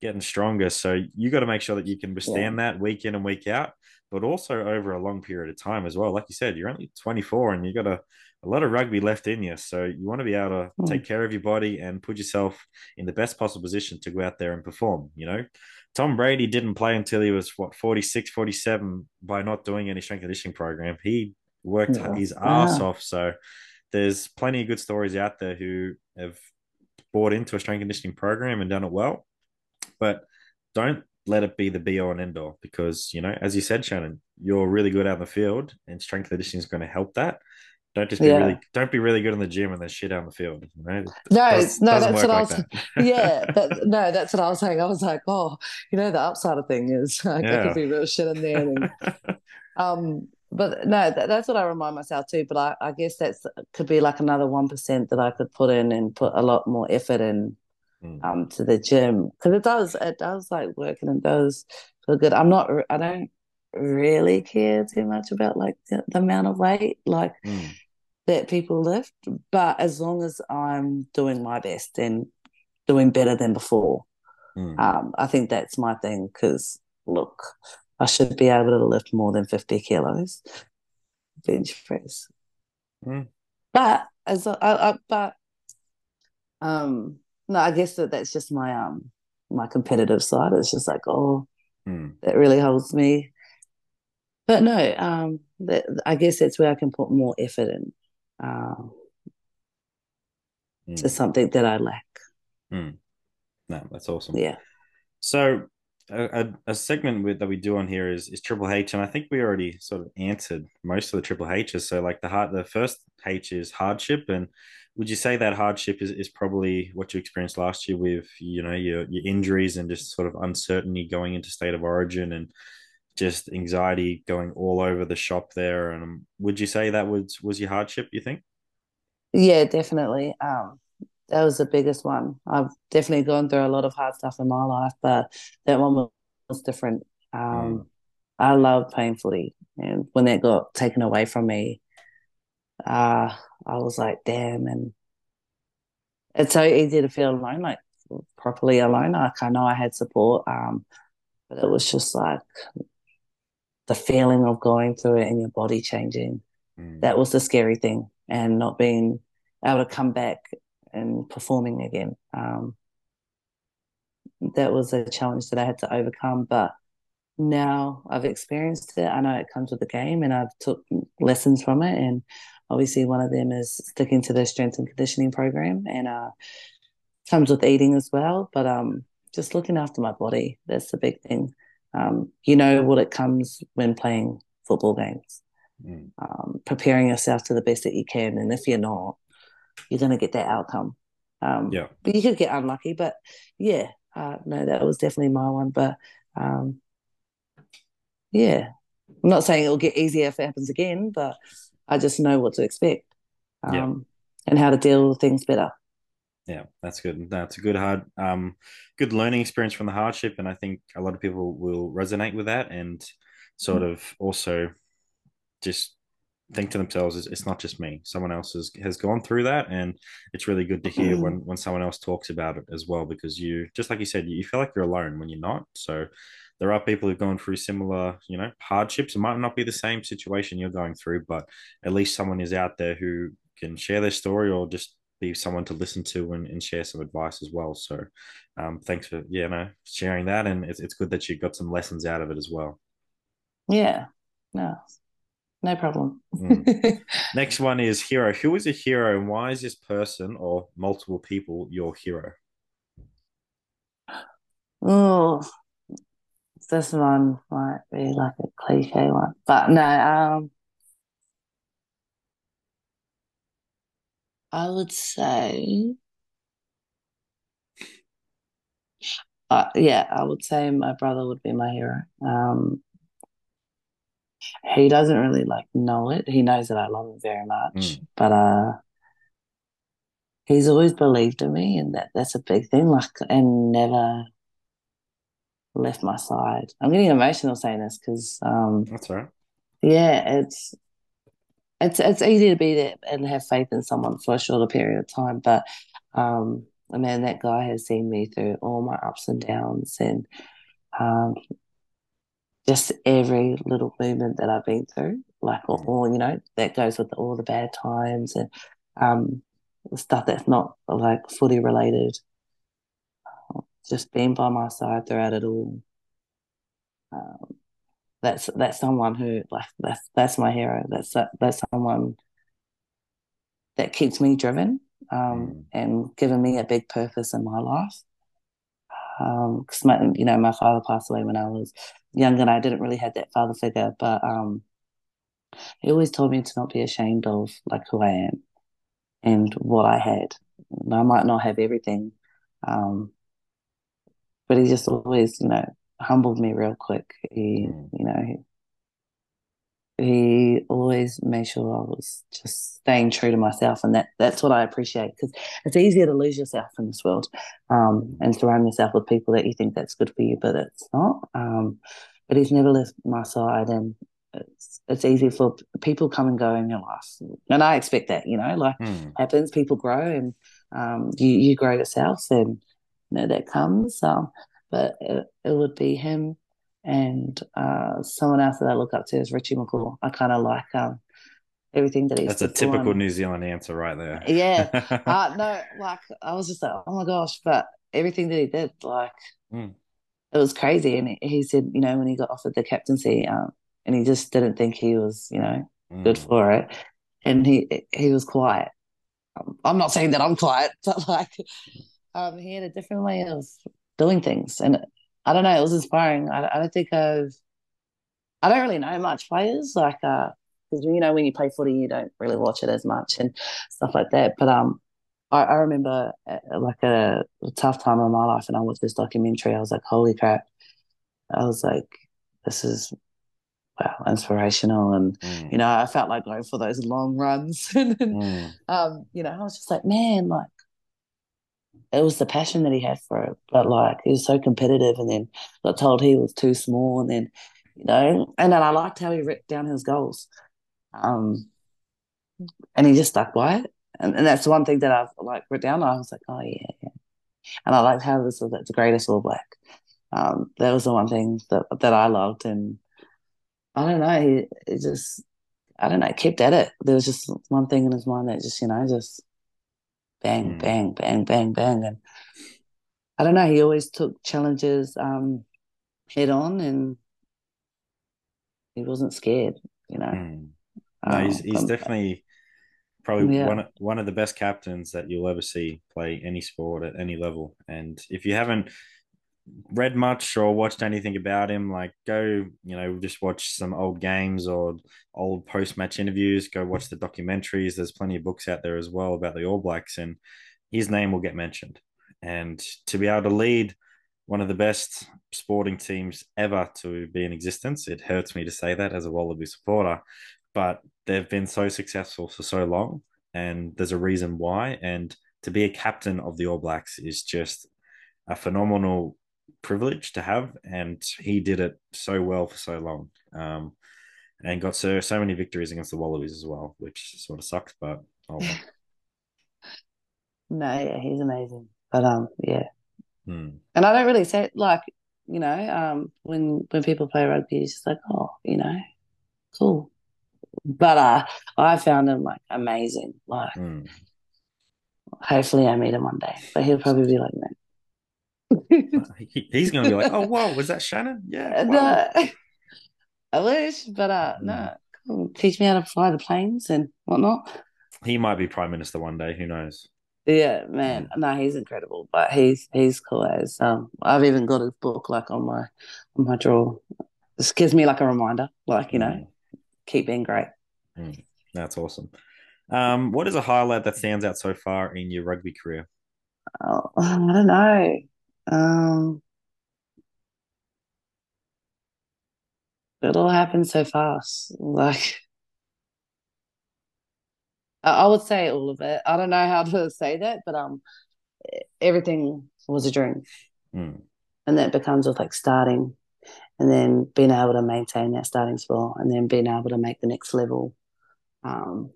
getting stronger. So you got to make sure that you can withstand yeah. that week in and week out, but also over a long period of time as well. Like you said, you're only 24 and you got a, a lot of rugby left in you. So you want to be able to mm. take care of your body and put yourself in the best possible position to go out there and perform. You know, Tom Brady didn't play until he was what 46, 47 by not doing any strength conditioning program. He worked yeah. his ass yeah. off. So there's plenty of good stories out there who have bought into a strength conditioning program and done it well but don't let it be the be all and end all because you know, as you said, Shannon, you're really good out in the field, and strength conditioning is going to help that. Don't just be yeah. really don't be really good in the gym and then shit in the field. You know? No, does, no, that's what like I was. That. yeah, that, no, that's what I was saying. I was like, oh, you know, the upside of thing is like yeah. could be real shit in there. And, um, but no, that, that's what I remind myself too. But I, I guess that's could be like another one percent that I could put in and put a lot more effort in mm. um to the gym because it does it does like work and it does feel good. I'm not I don't really care too much about like the, the amount of weight like mm. that people lift, but as long as I'm doing my best and doing better than before, mm. um, I think that's my thing. Because look, I should be able to lift more than fifty kilos bench press. Mm. But as I, I, but um no, I guess that that's just my um my competitive side. It's just like, oh, Mm. that really holds me. But no, um, that, I guess that's where I can put more effort in uh, to Mm. something that I lack. Mm. No, that's awesome. Yeah. So a, a, a segment with, that we do on here is is Triple H, and I think we already sort of answered most of the Triple H's. So like the hard, the first H is hardship, and would you say that hardship is, is probably what you experienced last year with you know your your injuries and just sort of uncertainty going into state of origin and just anxiety going all over the shop there? And um, would you say that was was your hardship? You think? Yeah, definitely. Um, that was the biggest one. I've definitely gone through a lot of hard stuff in my life, but that one was different. Mm. Um, I love playing footy, and when that got taken away from me, uh, I was like, damn. And it's so easy to feel alone, like properly alone. Like I know I had support, um, but it was just like the feeling of going through it and your body changing. Mm. That was the scary thing, and not being able to come back and performing again. Um, that was a challenge that I had to overcome, but now I've experienced it. I know it comes with the game, and I've took lessons from it. And obviously, one of them is sticking to the strength and conditioning program, and uh, comes with eating as well. But um, just looking after my body, that's the big thing. Um, you know what it comes when playing football games. Mm. Um, preparing yourself to the best that you can, and if you're not, you're going to get that outcome. Um, Yeah. but you could get unlucky. But yeah, uh, no, that was definitely my one. But um, yeah, I'm not saying it'll get easier if it happens again, but I just know what to expect um, Yeah. and how to deal with things better. Yeah, that's good. That's a good hard, um, good learning experience from the hardship, and I think a lot of people will resonate with that, and sort of also just think to themselves, it's, it's not just me. Someone else has has gone through that, and it's really good to hear when when someone else talks about it as well, because you just like you said, you feel like you're alone when you're not. So there are people who've gone through similar, you know, hardships. It might not be the same situation you're going through, but at least someone is out there who can share their story or just be someone to listen to and, and share some advice as well. So um, thanks for, yeah, no, sharing that. And it's, it's good that you got some lessons out of it as well. Yeah, no, no problem. Mm. Next one is hero. Who is a hero and why is this person or multiple people your hero? oh, this one might be like a cliche one, but no, um, I would say, uh, yeah, I would say my brother would be my hero. Um, he doesn't really like know it. He knows that I love him very much, Mm. but uh, he's always believed in me, and that that's a big thing. Like, and never left my side. I'm getting emotional saying this because, um, That's right. yeah, it's it's it's easy to be there and have faith in someone for a shorter period of time, but um, I mean, that guy has seen me through all my ups and downs, and um, just every little movement that I've been through, like all, Mm. all you know, that goes with all the bad times and um, stuff that's not like footy related. Just being by my side throughout it all. Um, that's that's someone who like that's that's my hero. That's that, that's someone that keeps me driven um, Mm. and given me a big purpose in my life. Because my you know my father passed away when I was young and I didn't really have that father figure, but um, he always told me to not be ashamed of like who I am and what I had. And I might not have everything, um, but he just always you know humbled me real quick. He Mm. you know he, he always made sure I was just staying true to myself, and that that's what I appreciate because it's easier to lose yourself in this world, um, and surround yourself with people that you think that's good for you, but it's not. Um, but he's never left my side, and it's it's easy for people come and go in your life, and I expect that, you know, like Mm. happens, people grow, and um, you you grow yourself, and you know that comes. Um, but it, it would be him and uh, someone else that I look up to is Richie McCaw. I kind of like um, everything that he's. That's a typical New Zealand answer right there. Yeah. Uh, no, like I was just like, oh my gosh, but everything that he did, like Mm. it was crazy. And he, he said, you know, when he got offered the captaincy, um, and he just didn't think he was, you know, good Mm. for it, and he he was quiet. I'm not saying that I'm quiet, but like, um, he had a different way of doing things, and I don't know, it was inspiring. I, I don't think I've, I don't really know much players like, uh, because you know when you play footy, you don't really watch it as much and stuff like that. But um, I, I remember uh, like a, a tough time in my life, and I watched this documentary. I was like, holy crap! I was like, this is wow, inspirational, and Mm. you know, I felt like going for those long runs, and then, Mm. um, you know, I was just like, man, like it was the passion that he had for it, but like he was so competitive, and then got told he was too small, and then you know, and then I liked how he wrote down his goals, um, and he just stuck by it, and, and that's the one thing that I've like wrote down. I was like, oh yeah, yeah. and I liked how this was the greatest All Black. Um, that was the one thing that that I loved, and I don't know, he, he just I don't know, kept at it. There was just one thing in his mind that just, you know, just bang, Mm. bang, bang, bang, bang. And I don't know, he always took challenges um, head on and he wasn't scared, you know. Mm. No, he's Um, he's um, definitely probably Yeah. one one of the best captains that you'll ever see play any sport at any level. And if you haven't read much or watched anything about him, like go, you know, just watch some old games or old post match interviews. Go watch the documentaries. There's plenty of books out there as well about the All Blacks, and his name will get mentioned. And to be able to lead one of the best sporting teams ever to be in existence, it hurts me to say that as a Wallaby supporter, but they've been so successful for so long, and there's a reason why. And to be a captain of the All Blacks is just a phenomenal privilege to have, and he did it so well for so long, um, and got so so many victories against the Wallabies as well, which sort of sucks, but oh no, yeah, he's amazing. But um, yeah. Hmm. And I don't really say like, you know, um, when when people play rugby, it's just like, oh, you know, cool. But uh, I found him like amazing. Like, Hmm. hopefully, I meet him one day. But he'll probably be like, no. He- he's going to be like, oh, whoa, was that Shannon? Yeah. And, wow. uh, I wish, but uh, Mm. no. Cool. Teach me how to fly the planes and whatnot. He might be prime minister one day. Who knows? Yeah, man. No, he's incredible. But he's he's cool as um. I've even got his book like on my on my drawer. This gives me like a reminder, like you know, Mm. keep being great. That's awesome. Um, what is a highlight that stands out so far in your rugby career? Oh, I don't know. Um, it all happened so fast. Like, I would say all of it. I don't know how to say that, but um, everything was a dream, Hmm. and that becomes with like starting, and then being able to maintain that starting spot, and then being able to make the next level. Um,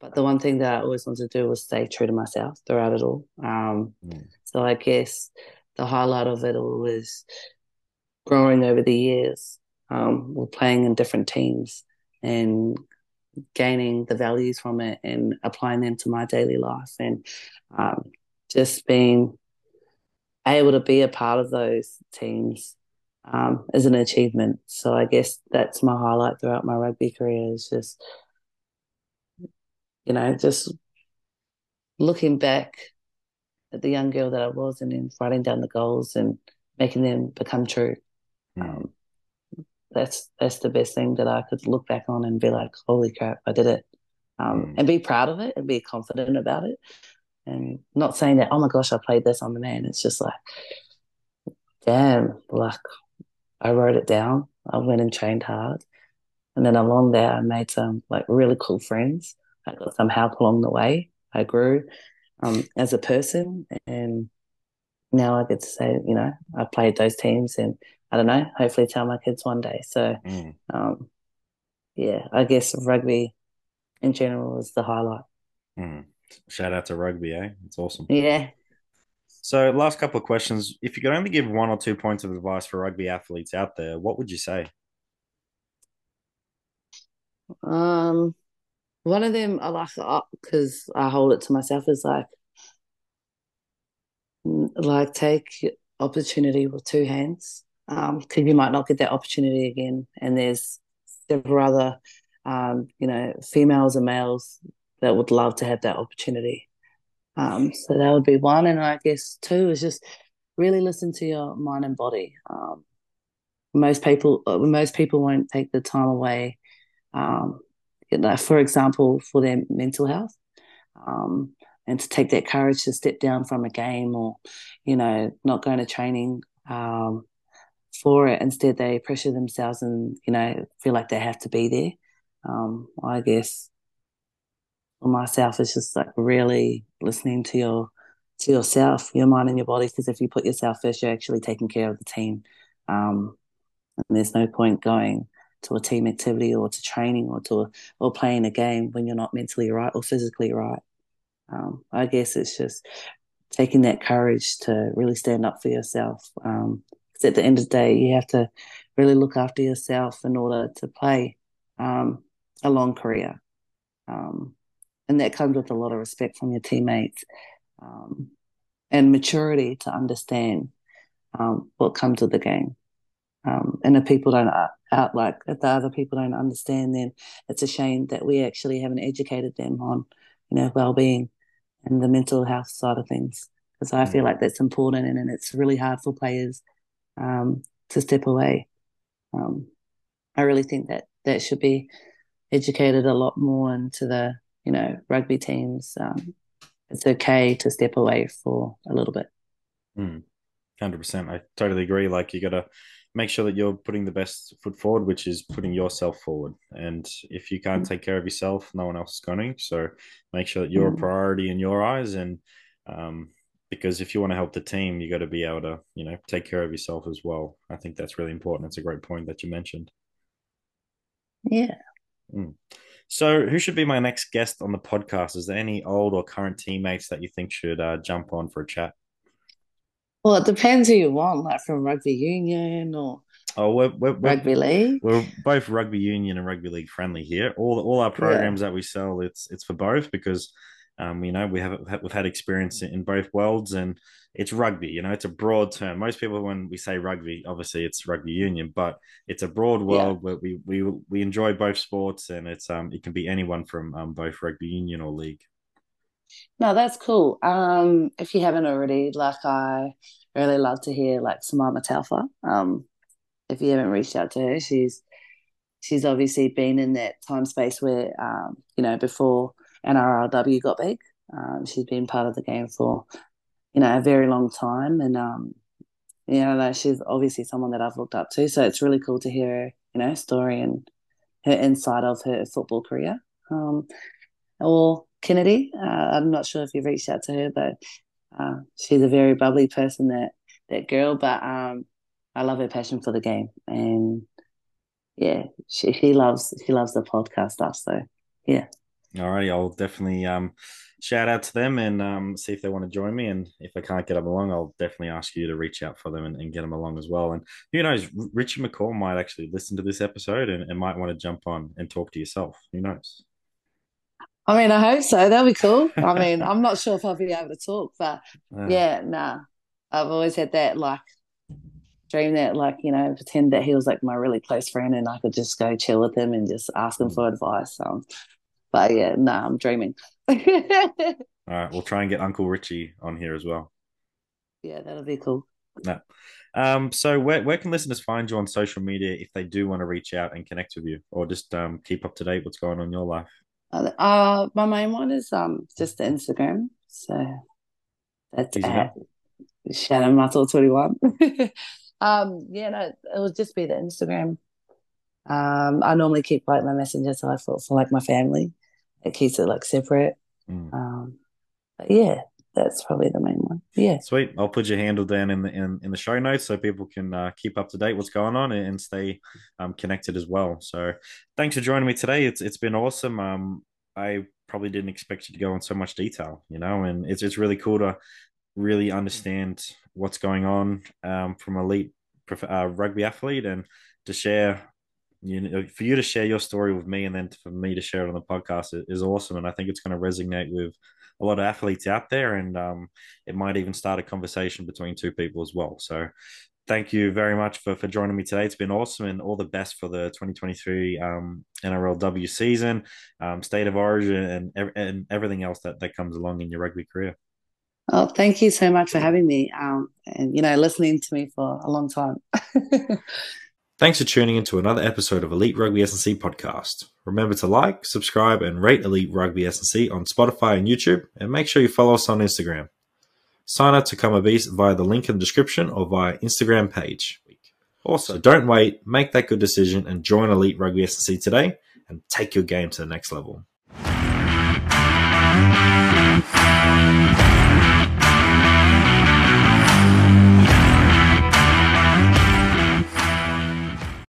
but the one thing that I always wanted to do was stay true to myself throughout it all. Um, Mm. So I guess the highlight of it all was growing over the years. Um, we're playing in different teams and gaining the values from it and applying them to my daily life and um, just being able to be a part of those teams um, is an achievement. So I guess that's my highlight throughout my rugby career is just, you know, just looking back the young girl that I was and then writing down the goals and making them become true. Hmm. Um, that's that's the best thing that I could look back on and be like, holy crap, I did it. Um, Mm. And be proud of it and be confident about it. And not saying that, oh my gosh, I played this, I'm the man. It's just like, damn, like I wrote it down. I went and trained hard. And then along there, I made some like really cool friends. I got some help along the way. I grew um, as a person. And now I get to say, you know, I played those teams and I don't know, hopefully tell my kids one day. So, Hmm. um, yeah, I guess rugby in general is the highlight. Hmm. Shout out to rugby, eh? It's awesome. Yeah. So, last couple of questions. If you could only give one or two points of advice for rugby athletes out there, what would you say? Um, one of them I like because I hold it to myself is like like take opportunity with two hands because um, you might not get that opportunity again. And there's several other, um, you know, females and males that would love to have that opportunity. Um, so that would be one. And I guess two is just really listen to your mind and body. Um, most people, uh, most people won't take the time away. Um, know, for example, for their mental health, um, and to take that courage to step down from a game or, you know, not going to training um, for it. Instead, they pressure themselves and you know feel like they have to be there. Um, I guess for myself, it's just like really listening to your to yourself, your mind and your body. Because if you put yourself first, you're actually taking care of the team. Um, and there's no point going to a team activity or to training or to a, or playing a game when you're not mentally right or physically right. Um, I guess it's just taking that courage to really stand up for yourself. Um, at the end of the day, you have to really look after yourself in order to play um, a long career. Um, and that comes with a lot of respect from your teammates um, and maturity to understand what comes with the game. Um, and if people don't uh, out like if the other people don't understand, then it's a shame that we actually haven't educated them on, you know, well-being and the mental health side of things. Because I feel mm. like that's important, and, and it's really hard for players um, to step away. Um, I really think that that should be educated a lot more into the you know rugby teams. Um, it's okay to step away for a little bit. Hmm. Hundred percent. I totally agree. Like you got to make sure that you're putting the best foot forward, which is putting yourself forward. And if you can't mm. take care of yourself, no one else is going to. So make sure that you're a priority in your eyes and um, because if you want to help the team, you got to be able to, you know, take care of yourself as well. I think that's really important. It's a great point that you mentioned. Yeah. Mm. So, who should be my next guest on the podcast? Is there any old or current teammates that you think should uh, jump on for a chat? Well, it depends who you want, like from rugby union or oh, we're, we're, rugby we're, league. We're both rugby union and rugby league friendly here. All all our programs yeah. that we sell, it's it's for both because um, you know, we have we've had experience in both worlds, and it's rugby. You know, it's a broad term. Most people, when we say rugby, obviously it's rugby union, but it's a broad world yeah. where we we we enjoy both sports, and it's um it can be anyone from um, both rugby union or league. No, that's cool. Um, if you haven't already, like I really love to hear like Simaima Taufa. Um, if you haven't reached out to her, she's she's obviously been in that time space where um, you know before NRLW got big. Um, she's been part of the game for, you know, a very long time, and um, you know, like she's obviously someone that I've looked up to. So it's really cool to hear her, you know, story and her insight of her football career. Um, or Kennedy, uh, I'm not sure if you've reached out to her, but uh, she's a very bubbly person. That that girl, but um, I love her passion for the game, and yeah, she, she loves she loves the podcast stuff. So yeah. Alrighty, I'll definitely um, shout out to them and um, see if they want to join me. And if I can't get them along, I'll definitely ask you to reach out for them and, and get them along as well. And who knows, Richie McCaw might actually listen to this episode and, and might want to jump on and talk to yourself. Who knows? I mean, I hope so. That'll be cool. I mean, I'm not sure if I'll be able to talk, but yeah, nah. I've always had that like dream that like you know pretend that he was like my really close friend and I could just go chill with him and just ask him mm. for advice. Um, but yeah, no, nah, I'm dreaming. All right, we'll try and get Uncle Richie on here as well. Yeah, that'll be cool. No. Um, so where, where can listeners find you on social media if they do want to reach out and connect with you or just um, keep up to date what's going on in your life? Uh, my main one is um just the Instagram. So that's Easy at Shannon Muscle 21. um, yeah, no, it will just be the Instagram. Um, I normally keep like my messenger so I for, for like my family. It keeps it like separate. Mm. Um, but yeah, that's probably the main one. Yeah. Sweet. I'll put your handle down in the in, in the show notes so people can uh, keep up to date what's going on and, stay um, connected as well. So thanks for joining me today. It's it's been awesome. Um, I probably didn't expect you to go in so much detail, you know, and it's it's really cool to really understand what's going on um, from elite uh, rugby athlete and to share you know, for you to share your story with me and then for me to share it on the podcast is awesome. And I think it's going to resonate with a lot of athletes out there, and um, it might even start a conversation between two people as well. So thank you very much for, for joining me today. It's been awesome and all the best for the 2023 um, NRLW season, um, state of origin, and, and everything else that, that comes along in your rugby career. Oh, thank you so much for having me um, and, you know, listening to me for a long time. Thanks for tuning into another episode of Elite Rugby S&C podcast. Remember to like, subscribe, and rate Elite Rugby S&C on Spotify and YouTube, and make sure you follow us on Instagram. Sign up to Come a Beast via the link in the description or via Instagram page. Also, don't wait, make that good decision and join Elite Rugby S&C today and take your game to the next level.